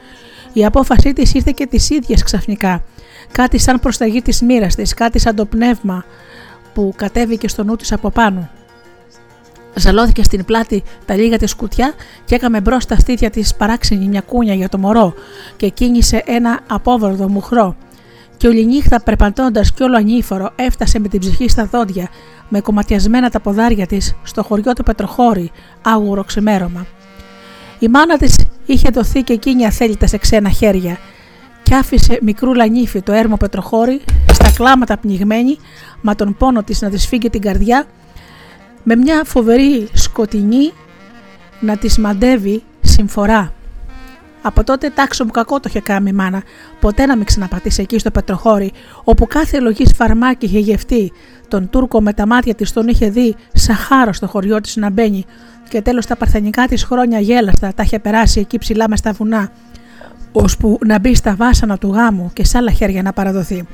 Η απόφασή της ήρθε και της ίδιας ξαφνικά. Κάτι σαν προσταγή της μοίρας της, κάτι σαν το πνεύμα που κατέβηκε στο νου της από πάνω. Ζαλώθηκε στην πλάτη τα λίγα της κουτιά και έκαμε μπρος στα στήθια της παράξενη μια κούνια για το μωρό και κίνησε ένα απόβαρδο μουχρό. Και όλη νύχτα περπατώντας κι όλο ανήφορο έφτασε με την ψυχή στα δόντια, με κομματιασμένα τα ποδάρια της στο χωριό του Πετροχώρη, άγουρο ξημέρωμα. Η μάνα της είχε δοθεί και εκείνη αθέλητα σε ξένα χέρια και άφησε μικρού λανίφι το έρμο Πετροχώρη στα κλάματα πνιγμένη, μα τον πόνο της να της φύγει την καρδιά με μια φοβερή σκοτεινή να της μαντεύει συμφορά. Από τότε τάξο μου κακό το είχε κάνει η μάνα, ποτέ να μην ξαναπατήσει εκεί στο Πετροχώρι, όπου κάθε λογής φαρμάκι είχε γευτεί. Τον Τούρκο με τα μάτια της τον είχε δει σαν χάρο στο χωριό της να μπαίνει, και τέλος τα παρθενικά της χρόνια γέλαστα τα είχε περάσει εκεί ψηλά μες στα βουνά, ώσπου να μπει στα βάσανα του γάμου και σ' άλλα χέρια να παραδοθεί.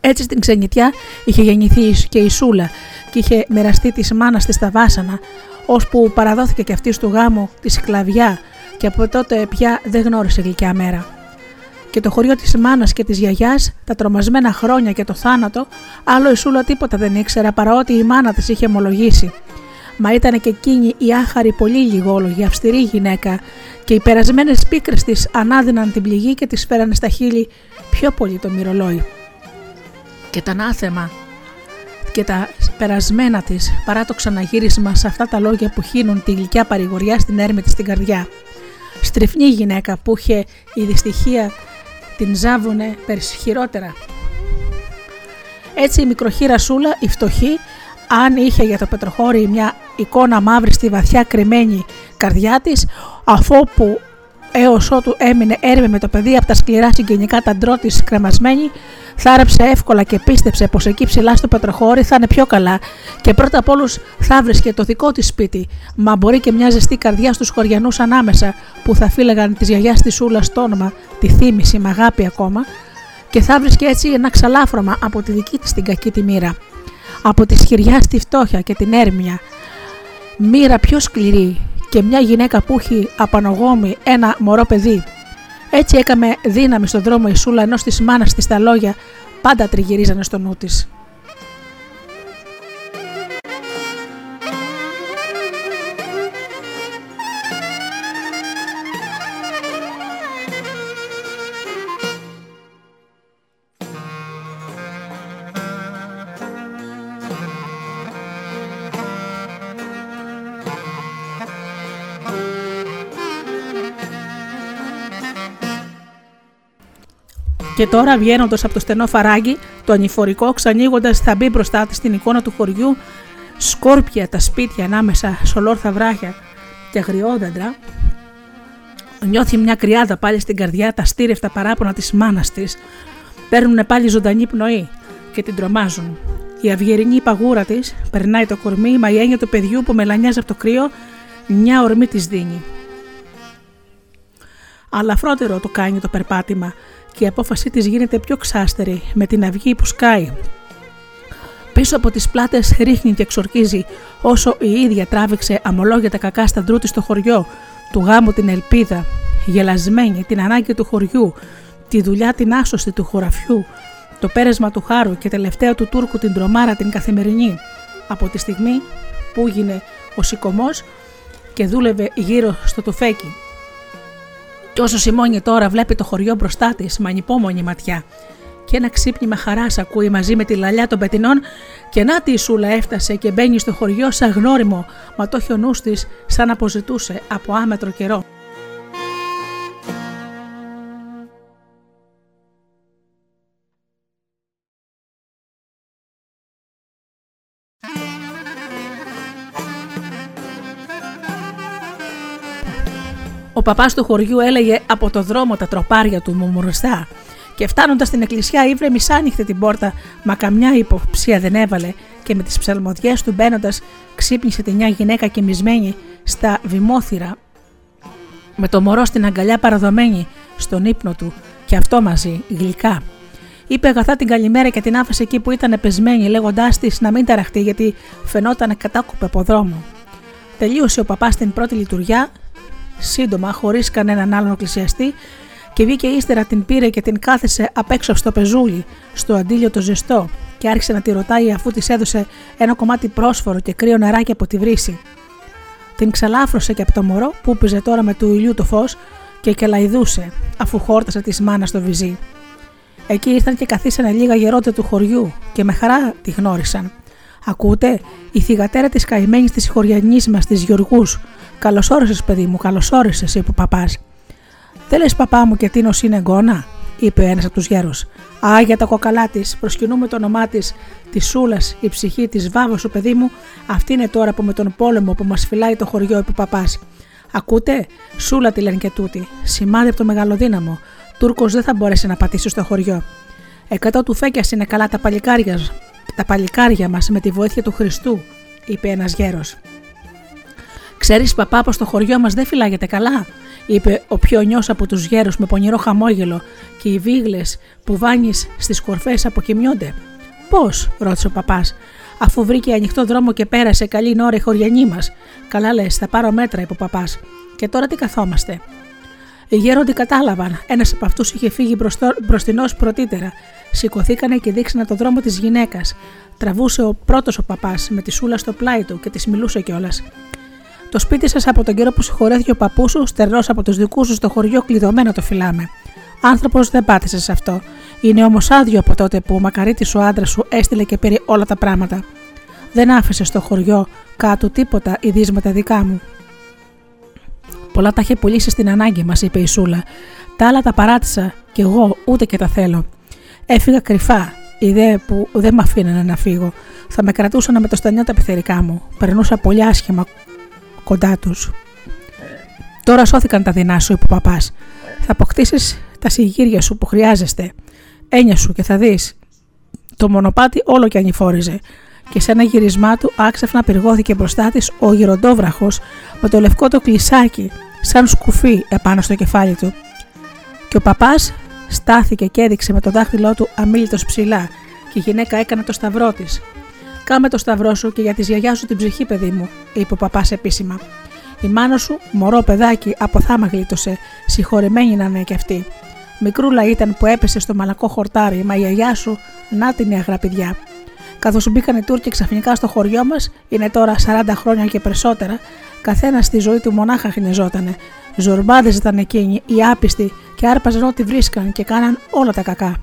Έτσι στην ξενιτιά είχε γεννηθεί και η Σούλα και είχε μοιραστεί της μάνας της στα βάσανα, ώσπου παραδόθηκε και αυτή του γάμου τη σκλαβιά και από τότε πια δεν γνώρισε γλυκιά μέρα. Και το χωριό της μάνας και της γιαγιάς, τα τρομασμένα χρόνια και το θάνατο, άλλο η Σούλα τίποτα δεν ήξερα παρά ότι η μάνα της είχε ομολογήσει. Μα ήταν και εκείνη η άχαρη πολύ λιγόλογη, αυστηρή γυναίκα, και οι περασμένες πίκρες της ανάδυναν την πληγή και της φέρανε στα χείλη πιο πολύ το μυρολόι. Και τα ανάθεμα και τα περασμένα της παρά το ξαναγύρισμα σε αυτά τα λόγια που χύνουν τη γλυκιά παρηγοριά στην έρμη της στην καρδιά. Στριφνή γυναίκα που είχε η δυστυχία την ζάβουνε περισσχυρότερα. Έτσι η μικροχήρα Σούλα, η φτωχή, αν είχε για το πετροχώρι μια εικόνα μαύρη στη βαθιά κρυμμένη καρδιά της, αφού που έως ότου έμεινε έρμη με το παιδί από τα σκληρά συγγενικά τα ντρό της κρεμασμένη, θάρεψε εύκολα και πίστεψε πως εκεί ψηλά στο πετροχώρι θα είναι πιο καλά και πρώτα απ' όλους θα βρίσκε το δικό της σπίτι, μα μπορεί και μια ζεστή καρδιά στους χωριανούς ανάμεσα που θα φύλαγαν της γιαγιάς της Σούλας στο όνομα, τη θύμηση με αγάπη ακόμα, και θα βρίσκε έτσι ένα ξαλάφρωμα από τη δική της την κακή τη μοίρα. Από τη σχηριά στη φτώχεια και την έρμια, μοίρα πιο σκληρή και μια γυναίκα που έχει απανογόμη ένα μωρό παιδί. Έτσι έκαμε δύναμη στον δρόμο η Σούλα ενώ τη μάνας της τα λόγια πάντα τριγυρίζανε στο νου της. Και τώρα βγαίνοντας από το στενό φαράγγι, το ανηφορικό, ξανοίγοντας θα μπει μπροστά της στην εικόνα του χωριού, σκόρπια τα σπίτια ανάμεσα σε ολόρθα βράχια και αγριόδεντρα, νιώθει μια κρυάδα πάλι στην καρδιά τα στήρευτα παράπονα της μάνας της. Παίρνουν πάλι ζωντανή πνοή και την τρομάζουν. Η αυγερινή παγούρα της περνάει το κορμί, μα η έννοια του παιδιού που μελανιάζει από το κρύο, μια ορμή της δίνει. Αλλά φρότερο το κάνει το περπάτημα και η απόφασή της γίνεται πιο ξάστερη με την αυγή που σκάει. Πίσω από τις πλάτες ρίχνει και εξορκίζει όσο η ίδια τράβηξε αμολόγητα κακά στα ντρούτη στο χωριό, του γάμου την ελπίδα, γελασμένη την ανάγκη του χωριού, τη δουλειά την άσωστη του χωραφιού, το πέρασμα του χάρου και τελευταία του Τούρκου την τρομάρα την καθημερινή, από τη στιγμή που έγινε ο σηκωμός και δούλευε γύρω στο τουφέκι. Και όσο Σιμώνη τώρα βλέπει το χωριό μπροστά της με ανυπόμονη ματιά και ένα ξύπνημα χαρά ακούει μαζί με τη λαλιά των πετινών και να τη η Σούλα έφτασε και μπαίνει στο χωριό σαν γνώριμο, μα το έχει ο νους της σαν αποζητούσε από άμετρο καιρό. Ο παπάς του χωριού έλεγε από το δρόμο τα τροπάρια του μουρμουριστά και φτάνοντας στην εκκλησιά ήβρε μισάνοιχτε την πόρτα, μα καμιά υποψία δεν έβαλε και με τις ψαλμοδιές του μπαίνοντας ξύπνησε τη μια γυναίκα κοιμισμένη στα βημόθυρα με το μωρό στην αγκαλιά παραδομένη στον ύπνο του και αυτό μαζί γλυκά. Είπε αγαθά την καλημέρα και την άφησε εκεί που ήταν πεσμένη, λέγοντάς της να μην ταραχτεί γιατί φαινόταν κατάκοπε από δρόμο. Τελείωσε ο παπάς την πρώτη λειτουργιά σύντομα, χωρίς κανέναν άλλον εκκλησιαστή, Και βγήκε ύστερα την πήρε και την κάθεσε απ' έξω στο πεζούλι, στο αντίλιο το ζεστό, και άρχισε να τη ρωτάει αφού της έδωσε ένα κομμάτι πρόσφορο και κρύο νεράκι από τη βρύση. Την ξαλάφρωσε και από το μωρό που πήζε τώρα με του ηλιού το φως και κελαϊδούσε, αφού χόρτασε της μάνας στο βυζί. Εκεί ήρθαν και καθίσανε λίγα γερότητα του χωριού και με χαρά τη γνώρισαν. Ακούτε, η θηγατέρα της καημένης της χωριανής μας της Γιωργού. Καλώ όρισε, παιδί μου, καλώ όρισε, είπε ο παπάς. Δεν λε, παπά μου, και τίνος είναι γκόνα, είπε ένας από τους γέρους. Α, για τα κοκαλά της, προσκυνούμε το όνομά της, της Σούλας, η ψυχή της Βάβα, ο παιδί μου, αυτή είναι τώρα που με τον πόλεμο που μας φυλάει το χωριό, είπε ο παπάς. Ακούτε, Σούλα τη λένε και τούτη, σημάδι από το μεγαλοδύναμο. Τούρκος δεν θα μπορέσει να πατήσει στο χωριό. Εκατό του φέκιας είναι καλά τα παλικάρια, τα παλικάρια μας με τη βοήθεια του Χριστού, είπε ένας γέρος. Ξέρεις, παπά, πως το χωριό μας δεν φυλάγεται καλά, είπε ο πιο νιός από τους γέρους με πονηρό χαμόγελο και οι βίγλες που βάνεις στις κορφές αποκοιμιώνται. Πώς, ρώτησε ο παπάς, αφού βρήκε ανοιχτό δρόμο και πέρασε καλή ώρα η χωριανή μας. Καλά λες, θα πάρω μέτρα, είπε ο παπάς. Και τώρα τι καθόμαστε. Οι γέροντοι κατάλαβαν. Ένας από αυτούς είχε φύγει μπροστινό πρωτύτερα. Σηκωθήκανε και δείξανε το δρόμο της γυναίκας. Τραβούσε ο πρώτος ο παπάς με τη σούλα στο πλάι του και της μιλούσε κιόλας. Το σπίτι σας από τον καιρό που συγχωρέθηκε ο παππούς σου, στερνός από τους δικούς σου στο χωριό, κλειδωμένο το φυλάμε. Άνθρωπος δεν πάτησες σε αυτό. Είναι όμως άδειο από τότε που ο μακαρίτης ο άντρας σου έστειλε και πήρε όλα τα πράγματα. Δεν άφησες στο χωριό κάτω τίποτα ειδίσματα δικά μου. Πολλά τα είχε πουλήσει στην ανάγκη, μας είπε η Σούλα. Τα άλλα τα παράτησα κι εγώ ούτε και τα θέλω. Έφυγα κρυφά, ιδέα που δεν με αφήνανε να φύγω. Θα με κρατούσαν με το στανιό τα πεθερικά μου. Περνούσα πολύ άσχημα κοντά τους. Τώρα σώθηκαν τα δεινά σου, είπε ο παπάς. Θα αποκτήσεις τα συγγύρια σου που χρειάζεστε. Έννοια σου και θα δεις. Το μονοπάτι όλο και ανηφόριζε και σε ένα γυρισμά του άξαφνα πυργώθηκε μπροστά της ο γυροντόβραχος με το λευκό το κλεισάκι, σαν σκουφί επάνω στο κεφάλι του. Και ο παπάς στάθηκε και έδειξε με το δάχτυλό του αμήλυτο ψηλά, και η γυναίκα έκανε το σταυρό της. Κάμε το σταυρό σου και για τη γιαγιάς σου την ψυχή, παιδί μου, είπε ο παπάς επίσημα. Η μάνα σου, μωρό παιδάκι, από θάμα γλίτωσε, συγχωρεμένη να είναι κι αυτή. Μικρούλα ήταν που έπεσε στο μαλακό χορτάρι, μα η γιαγιά σου, να την αγραπηδιά. Καθώς μπήκαν οι Τούρκοι ξαφνικά στο χωριό μας, είναι τώρα 40 χρόνια και περισσότερα, καθένας στη ζωή του μονάχα χνεζότανε. Ζορμπάδες ήταν εκείνοι, οι άπιστοι, και άρπαζαν ό,τι βρίσκαν και κάναν όλα τα κακά.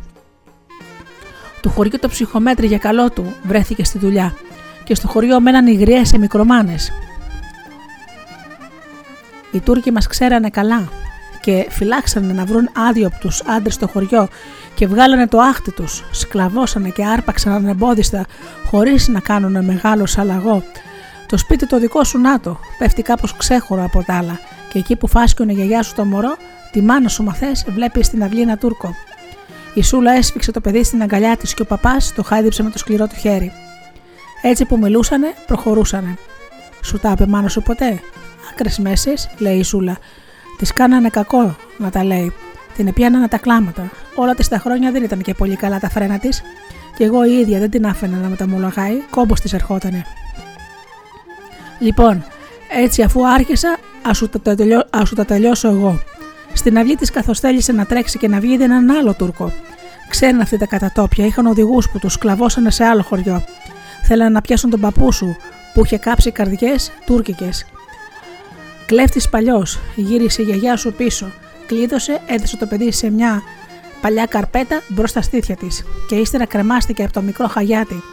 Του χωριού το ψυχομέτρη για καλό του βρέθηκε στη δουλειά και στο χωριό μέναν οι γριές σε μικρομάνες. Οι Τούρκοι μας ξέρανε καλά και φυλάξανε να βρουν άδειο από τους άντρες στο χωριό και βγάλανε το άχτι τους, σκλαβώσανε και άρπαξαν ανεμπόδιστα χωρίς να κάνουν μεγάλο σαλαγό. Το σπίτι το δικό σου νάτο πέφτει κάπως ξέχωρο από τα άλλα και εκεί που φάσκωνε η γιαγιά σου το μωρό, τη μάνα σου μαθές βλέπεις στην αυλή ένα Τούρκο. Η Σούλα έσφιξε το παιδί στην αγκαλιά της και ο παπάς το χάιδεψε με το σκληρό του χέρι. Έτσι που μιλούσανε, προχωρούσανε. Σου τα είπε μάνα σου ποτέ; Άκρες μέσες, λέει η Σούλα. Της κάνανε κακό να τα λέει. Την επιάνανα τα κλάματα. Όλα της τα χρόνια δεν ήταν και πολύ καλά τα φρένα της, και εγώ η ίδια δεν την άφηνα να μεταμολογάει, κόμπος της ερχότανε. Λοιπόν, έτσι αφού άρχισα, ας σου, τα τελειώσω εγώ. Στην αυλή της, καθώ θέλησε να τρέξει και να βγει, είδε έναν άλλο Τούρκο. Ξέρουν αυτοί τα κατατόπια, είχαν οδηγούς που τους σκλαβώσανε σε άλλο χωριό. Θέλανε να πιάσουν τον παππού σου, που είχε κάψει καρδιές τουρκικές. Κλέφτης παλιός, γύρισε η γιαγιά σου πίσω, κλείδωσε, έδωσε το παιδί σε μια παλιά καρπέτα μπροστά στα στήθια της και ύστερα κρεμάστηκε από το μικρό χαγιάτι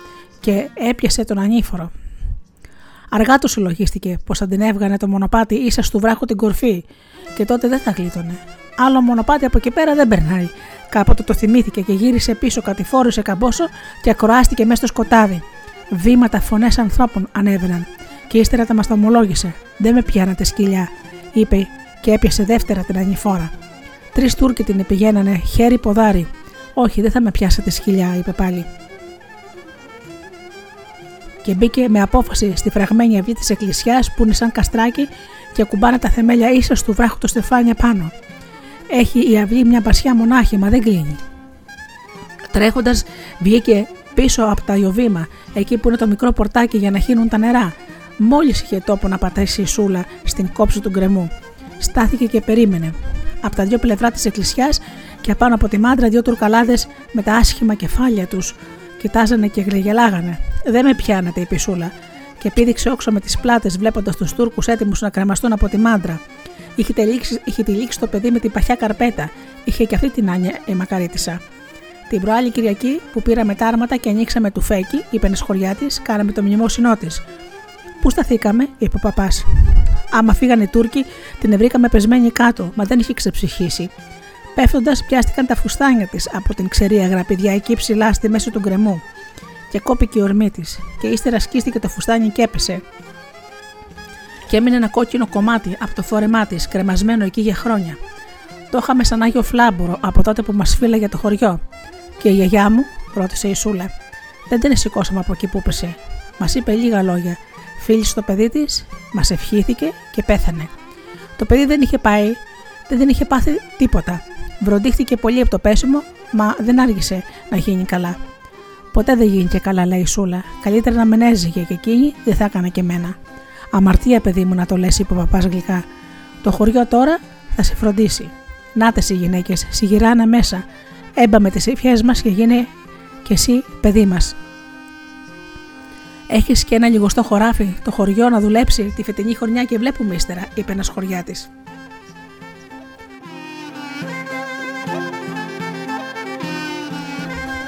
και έπιασε τον ανήφορο. Αργά του συλλογίστηκε πως θα την έβγανε το μονοπάτι ίσα του βράχου την κορφή και τότε δεν θα γλίτωνε. Άλλο μονοπάτι από εκεί πέρα δεν περνάει. Κάποτε το θυμήθηκε και γύρισε πίσω, κατηφόρησε καμπόσο και ακροάστηκε μέσα στο σκοτάδι. Βήματα, φωνές ανθρώπων ανέβαιναν. Και ύστερα τα μας τα ομολόγησε. Δεν με πιάνατε σκυλιά, είπε και έπιασε δεύτερα την ανηφόρα. Τρεις Τούρκοι την πηγαίνανε χέρι ποδάρι. Όχι, δεν θα με πιάσετε σκυλιά, είπε πάλι. Και μπήκε με απόφαση στη φραγμένη αυγή της εκκλησιάς που είναι σαν καστράκι και κουμπάνε τα θεμέλια ίσα του βράχου το στεφάνια πάνω. Έχει η αυγή μια πασιά μονάχη, μα δεν κλείνει. Τρέχοντας, βγήκε πίσω από τα ιωβήμα, εκεί που είναι το μικρό πορτάκι για να χύνουν τα νερά. Μόλις είχε τόπο να πατήσει η σούλα στην κόψη του γκρεμού. Στάθηκε και περίμενε. από τα δύο πλευρά της εκκλησιάς και απάνω από τη μάντρα δύο τουρκαλάδες με τα άσχημα κεφάλια τους. Κοιτάζανε και γλυγελάγανε. Δεν με πιάνετε, η πισούλα. Και πήδηξε όξο με τις πλάτες, βλέποντας τους Τούρκους έτοιμους να κρεμαστούν από τη μάντρα. Είχε τυλίξει, είχε τυλίξει το παιδί με την παχιά καρπέτα. Είχε και αυτή την άνια η μακαρίτησα. Την προάλλη Κυριακή που πήραμε τα άρματα και ανοίξαμε του φέκι, είπε ένα χωριά της, κάναμε το μνημόσυνό της. Πού σταθήκαμε, είπε ο παπάς. Άμα φύγανε οι Τούρκοι, την βρήκαμε πεσμένη κάτω, μα δεν είχε ξεψυχήσει. Πέφτοντας, πιάστηκαν τα φουστάνια της από την ξερία γραπηδιά εκεί ψηλά στη μέση του γκρεμού. Και κόπηκε η ορμή της, και ύστερα σκίστηκε το φουστάνι και έπεσε. Και έμεινε ένα κόκκινο κομμάτι από το φόρεμά της, κρεμασμένο εκεί για χρόνια. Το είχαμε σαν Άγιο Φλάμπορο από τότε που μας φύλαγε το χωριό. Και η γιαγιά μου, ρώτησε η Σούλα, δεν την σηκώσαμε από εκεί που έπεσε. Μας είπε λίγα λόγια. Φίλησε το παιδί της, μας ευχήθηκε και πέθανε. Το παιδί δεν είχε πάει, δεν είχε πάθει τίποτα. Βροντίχθηκε πολύ από το πέσιμο, μα δεν άργησε να γίνει καλά. Ποτέ δεν γίνηκε καλά, λέει η Σούλα. Καλύτερα να μεν έζυγε και εκείνη δεν θα έκανε και εμένα. Αμαρτία, παιδί μου, να το λες, είπε ο παπάς γλυκά. Το χωριό τώρα θα σε φροντίσει. Νάτε οι γυναίκες, σιγηράνε μέσα. Έμπαμε τις ευχές μας και γίνε κι εσύ παιδί μας. Έχεις και ένα λιγοστό χωράφι, το χωριό να δουλέψει τη φετινή χρονιά και βλέπουμε ύστερα, είπε ένας χωριά τη.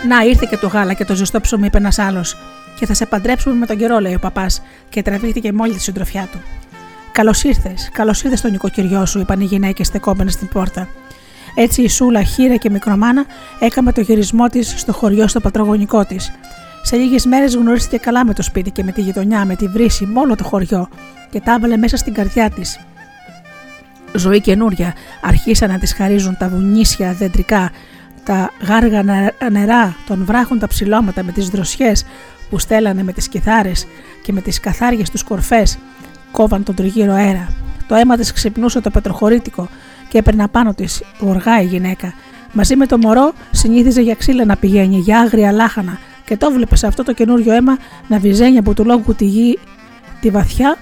Να ήρθε και το γάλα και το ζεστό ψωμί, είπε ένας άλλος. Και θα σε παντρέψουμε με τον καιρό, λέει ο παπάς, και τραβήχτηκε μόλι τη συντροφιά του. Καλώς ήρθες, καλώς ήρθες στο νοικοκυριό σου, είπαν οι γυναίκες στεκόμενες στην πόρτα. Έτσι η Σούλα, χείρα και μικρομάνα, έκαμε το γυρισμό της στο χωριό στο πατρογονικό της. Σε λίγες μέρες γνωρίστηκε καλά με το σπίτι και με τη γειτονιά, με τη βρύση, με όλο το χωριό και τα έβαλε μέσα στην καρδιά της. Ζωή καινούρια αρχίσαν να της χαρίζουν τα βουνίσια δεντρικά, τα γάργα νερά των βράχων τα ψηλώματα με τις δροσιές που στέλνανε με τις κιθάρες και με τις καθάριες τους κορφές κόβαν τον τριγύρο αέρα. Το αίμα της ξυπνούσε το πετροχωρήτικο και έπαιρνα πάνω της γοργά η γυναίκα. Μαζί με το μωρό συνήθιζε για ξύλα να πηγαίνει, για άγρια λάχανα και το βλέπε σε αυτό το καινούριο αίμα να βυζένει από του λόγου τη γη τη βαθιά,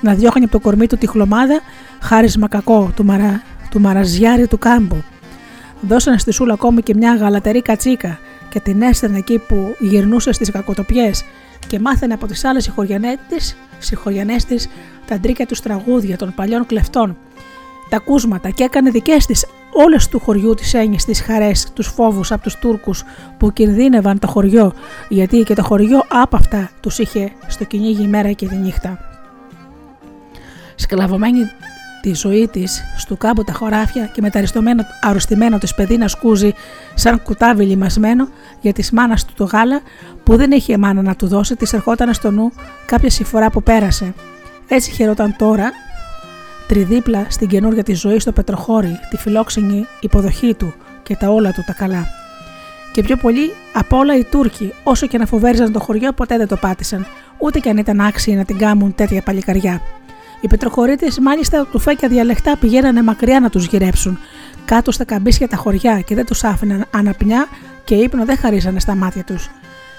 να διώχνει από το κορμί του τη χλωμάδα, χάρισμα κακό του, μαρα, του μαραζιάρι του κάμπου. Δώσανε στη Σούλα ακόμη και μια γαλατερή κατσίκα και την έστερνε εκεί που γυρνούσε στις κακοτοπιές και μάθαινε από τις άλλες συγχωριανές της τα ντρίκια τους τραγούδια των παλιών κλεφτών, τα κούσματα και έκανε δικές της όλες του χωριού τις έννοιες, τις χαρές, τους φόβους από τους Τούρκους που κινδύνευαν το χωριό, γιατί και το χωριό άπαυτα τους είχε στο κυνήγι μέρα και τη νύχτα. Σκλαβωμένη τη ζωή της στου κάμπου τα χωράφια και με τα αρρωστημένο τη παιδί να σκούζει σαν κουτάβι λιμασμένο για τη μάνας του το γάλα που δεν είχε μάνα να του δώσει, της ερχόταν στο νου κάποια συμφορά που πέρασε. Έτσι χαιρόταν τώρα τριδίπλα στην καινούργια της ζωής στο πετροχώρι, τη φιλόξενη υποδοχή του και τα όλα του τα καλά. Και πιο πολύ από όλα οι Τούρκοι, όσο και να φοβέριζαν το χωριό, ποτέ δεν το πάτησαν, ούτε κι αν ήταν άξιοι να την κάμουν τέτοια παλικαριά. Οι πετροχωρίτε, μάλιστα, τουφέκια διαλεχτά πηγαίνανε μακριά να τους γυρέψουν, κάτω στα καμπίσια τα χωριά και δεν τους άφηναν αναπνιά και ύπνο δεν χαρίζανε στα μάτια τους.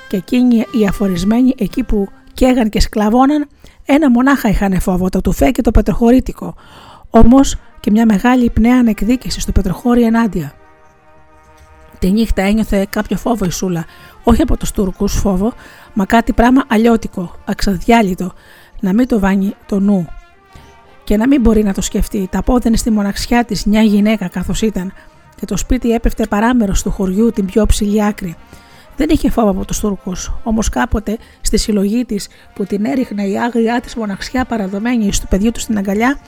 Και εκείνοι οι αφορισμένοι εκεί που καίγαν και σκλαβώναν, ένα μονάχα είχαν φόβο, το τουφέ και το πετροχωρίτικο. Όμως και μια μεγάλη πνέα ανεκδίκηση στο πετροχώρι ενάντια. Τη νύχτα ένιωθε κάποιο φόβο η Σούλα, όχι από τους Τούρκους φόβο, μα κάτι πράγμα αλλιώτικο, αξαδιάλειτο, να μην το βάνει το νου. Και να μην μπορεί να το σκεφτεί, τα πόδαινε στη μοναξιά της μια γυναίκα καθώς ήταν, και το σπίτι έπεφτε παράμερος του χωριού την πιο ψηλή άκρη. Δεν είχε φόβο από τους Τούρκους, όμως κάποτε στη συλλογή της που την έριχνε η άγριά της μοναξιά παραδομένη στο παιδιού του στην αγκαλιά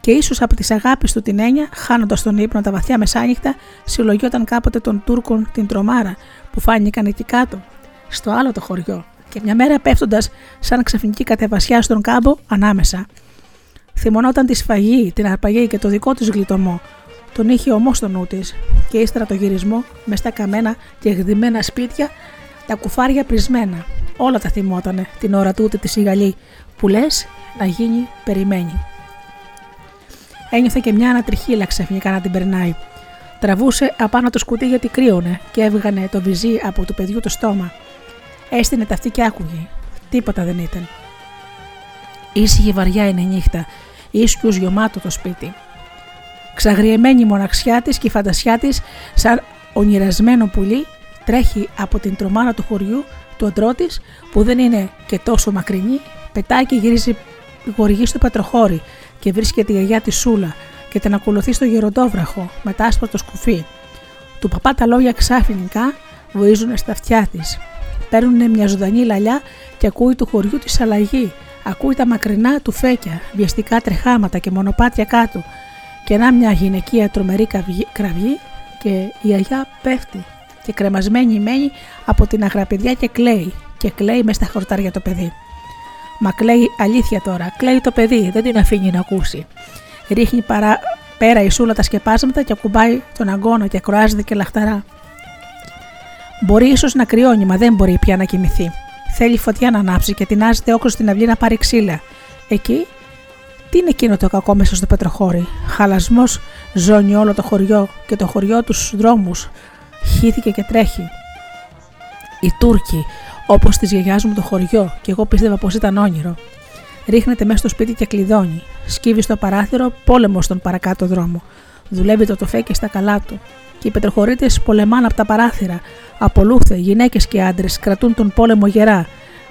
και ίσως από τις αγάπης του την έννοια, χάνοντας τον ύπνο τα βαθιά μεσάνυχτα, συλλογιόταν κάποτε των Τούρκων την τρομάρα που φάνηκαν εκεί κάτω, στο άλλο το χωριό, και μια μέρα πέφτοντας σαν ξαφνική κατεβασιά στον κάμπο ανάμεσα. Θυμωνόταν τη σφαγή, την αρπαγή και το δικό της γλιτωμό, τον είχε ομό στο νου της και ύστερα το γυρισμό με στα καμένα και γδυμμένα σπίτια, τα κουφάρια πρισμένα. Όλα τα θυμότανε την ώρα τούτη τη σιγαλή που λες να γίνει περιμένει. Ένιωθε και μια ανατριχίλα ξαφνικά να την περνάει. Τραβούσε απάνω το σκουτί γιατί κρύωνε και έβγανε το βυζί από του παιδιού το στόμα. Έστεινε τα αυτή και άκουγε. Τίποτα δεν ήταν. Ήσυχη βαριά είναι η νύχτα, ίσιο γιωμάτο το σπίτι. Ξαγριεμένη μοναξιά της και η φαντασιά της, σαν ονειρασμένο πουλί, τρέχει από την τρομάνα του χωριού του αντρό της, που δεν είναι και τόσο μακρινή, πετάει και γυρίζει γοργή στο πατροχώρι και βρίσκεται η γιαγιά της Σούλα και την ακολουθεί στο γεροντόβραχο με τα άσπρα το σκουφί. Του παπά τα λόγια ξαφνικά βοίζουν στα αυτιά της. Παίρνουν μια ζωντανή λαλιά και ακούει του χωριού τη αλλαγή. Ακούει τα μακρινά του φέκια, βιαστικά τρεχάματα και μονοπάτια κάτω. Και να μια γυναικεία τρομερή κραυγή και η αγιά πέφτει και κρεμασμένη μένει από την αγραπηδιά και κλαίει. Και κλαίει μες στα χορτάρια το παιδί. Μα κλαίει αλήθεια τώρα, κλαίει το παιδί, δεν την αφήνει να ακούσει. Ρίχνει παρά, πέρα η σούλα τα σκεπάσματα και ακουμπάει τον αγκώνα και κροάζεται και λαχταρά. Μπορεί ίσως να κρυώνει, μα δεν μπορεί πια να κοιμηθεί. Θέλει φωτιά να ανάψει και τεινάζεται όκο στην αυλή να πάρει ξύλα. Εκεί, τι είναι εκείνο το κακό μέσα στο πετροχώρι; Χαλασμός ζώνει όλο το χωριό και το χωριό τους δρόμους χύθηκε και τρέχει. Οι Τούρκοι, όπως τη γιαγιά μου το χωριό, και εγώ πίστευα πως ήταν όνειρο. Ρίχνεται μέσα στο σπίτι και κλειδώνει. Σκύβει στο παράθυρο, πόλεμος στον παρακάτω δρόμο. Δουλεύει το τοφέκι στα καλά του. Και οι πετροχωρήτες πολεμάνε από τα παράθυρα. Απολούθε, γυναίκες και άντρες κρατούν τον πόλεμο γερά.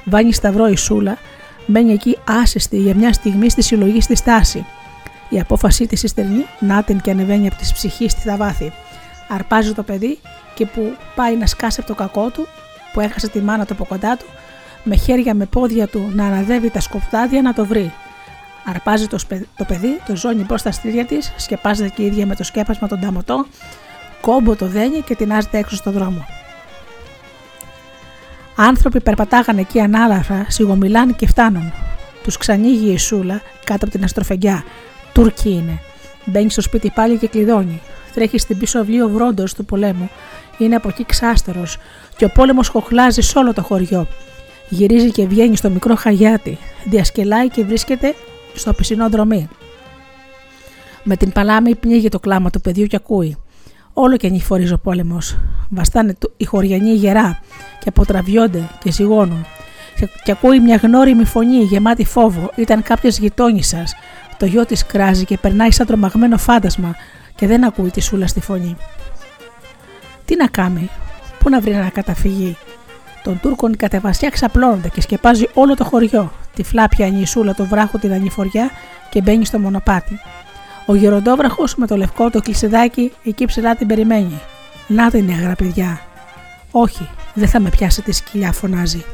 Βάνει σταυρό η σούλα, μένει εκεί άσυστη για μια στιγμή στη συλλογή στη στάση. Η απόφασή της στερνή να την και ανεβαίνει από τη ψυχής στη τα βάθη. Αρπάζει το παιδί και που πάει να σκάσει από το κακό του, που έχασε τη μάνα του από κοντά του, με χέρια με πόδια του να αναδεύει τα σκοπτάδια να το βρει. Αρπάζει το, το παιδί, το ζώνει μπρος στα στήρια της, σκεπάζεται και η ίδια με το σκέπασμα τον ταμωτό, κόμπο το δένει και τεινάζεται έξω στο δρόμο. Άνθρωποι περπατάγανε εκεί ανάλαφρα, σιγομιλάνε και φτάνουν. Τους ξανοίγει η Σούλα κάτω από την αστροφεγγιά. Τούρκοι είναι. Μπαίνει στο σπίτι πάλι και κλειδώνει. Τρέχει στην πίσω αυλή ο βρόντος του πολέμου. Είναι από εκεί ξάστερος και ο πόλεμος χοχλάζει σε όλο το χωριό. Γυρίζει και βγαίνει στο μικρό χαγιάτι. Διασκελάει και βρίσκεται στο πισινό δρομή. Με την παλάμη πνίγει το κλάμα του παιδιού και ακούει. Όλο και ανηφορίζει ο πόλεμος. Βαστάνε οι χωριανοί γερά και αποτραβιόνται και ζυγώνουν. Και, ακούει μια γνώριμη φωνή γεμάτη φόβο. Ήταν κάποιος γειτόνισσα. Το γιο της κράζει και περνάει σαν τρομαγμένο φάντασμα και δεν ακούει τη σούλα στη φωνή. Τι να κάνει, πού να βρει να καταφυγεί. Τον Τούρκων η κατεβασιά ξαπλώνεται και σκεπάζει όλο το χωριό. Τη φλάπια η σούλα το βράχο την ανηφοριά και μπαίνει στο μονοπάτι. Ο γεροντόβραχος με το λευκό το κλεισιδάκι εκεί ψηλά την περιμένει. Να την έγρα, παιδιά. Όχι, δεν θα με πιάσει τη σκυλιά, φωνάζει.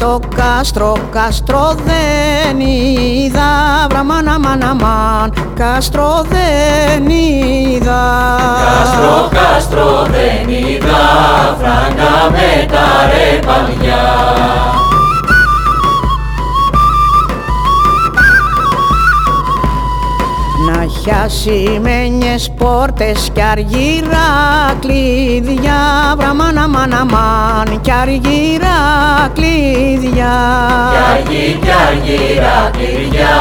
Σωριά στο κάστρο, κάστρο δεν είδα. Βραμάνα μάνα μαν, κάστρο δεν είδα. Κάστρο, κάστρο δεν είδα. Φράγκα με τα ρε παλιά Να χιασημένιες πόρτες κι αργυρά κλειδιά. Βραμάνα μάνα μαν κι αργυρά κλειδιά. Κι αργή κι αργύρα κλειδιά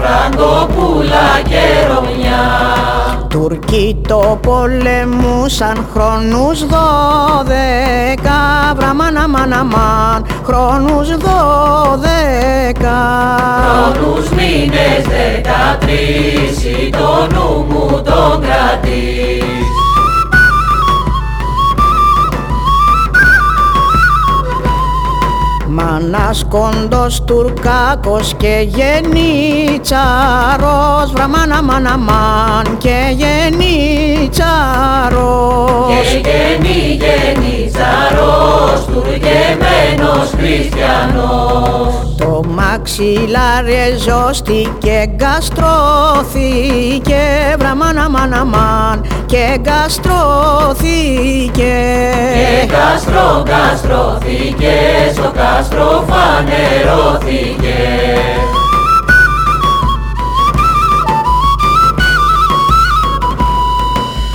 φραγκοπούλα και ρομιά Τουρκοί το πολεμούσαν χρόνους δώδεκα. Βραμάνα μάνα μαν χρόνους δώδεκα. Χρόνους μήνες δεκατρείς το νου μου τον κρατείς Μάνας κοντός τουρκάκος και γενίτσαρος. Βραμάνα μάνα μαν και γενίτσαρος. Και γεννή γεννή τσαρός τουρκεμένος χριστιανός. Το μαξιλάρι ζώστηκε γκαστρώθηκε Βραμάνα μάνα μαν και γκαστρώθηκε Και κάστρο καστρώθηκε, στο κάστρο φανερώθηκε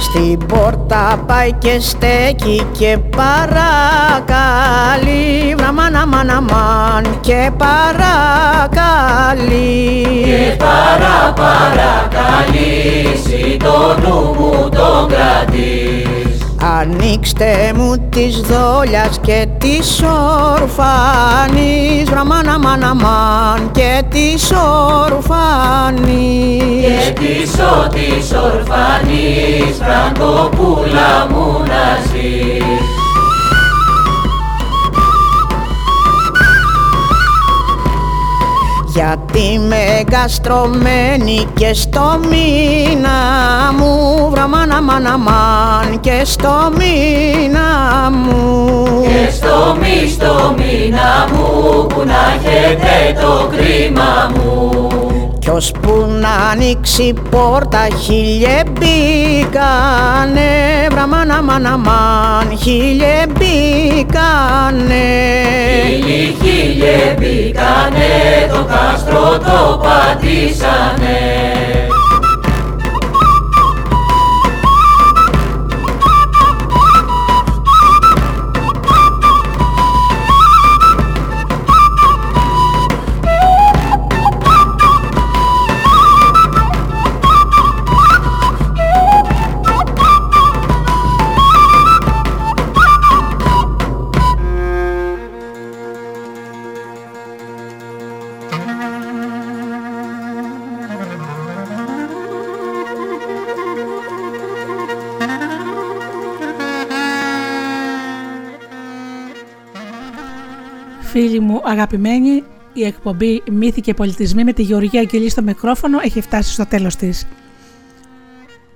Στην πόρτα πάει και στέκει και παρακαλεί. Βραμάνα μάνα μαν και παρακαλεί. Και παρά παρακαλήσει το νου μου τον κρατείς Ανοίξτε μου της δόλιας και της ορφανής Βραμάνα μάνα μαν και της ορφανής Και της ότης ορφανής φραγκοπούλα μου να ζεις Γιατί με γκαστρωμένη και στο μήνα μου Βραμάνα μάνα μαν και στο μήνα μου. Και στο μη στο μήνα μου που να έχετε το κρίμα μου Κι ώσπου να ανοίξει πόρτα χίλιε μπήκανε. Βραμάνα μάνα μαν χίλιε μπήκανε. Χίλιοι χίλιε μπήκανε το κάστρο το πατήσανε αγαπημένοι, η εκπομπή Μύθοι και Πολιτισμοί με τη Γεωργία Αγγελή στο μικρόφωνο έχει φτάσει στο τέλος της.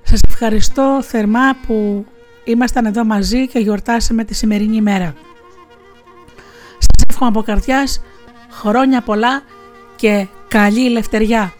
Σας ευχαριστώ θερμά που ήμασταν εδώ μαζί και γιορτάσαμε τη σημερινή ημέρα. Σας εύχομαι από καρδιάς χρόνια πολλά και καλή ελευθεριά.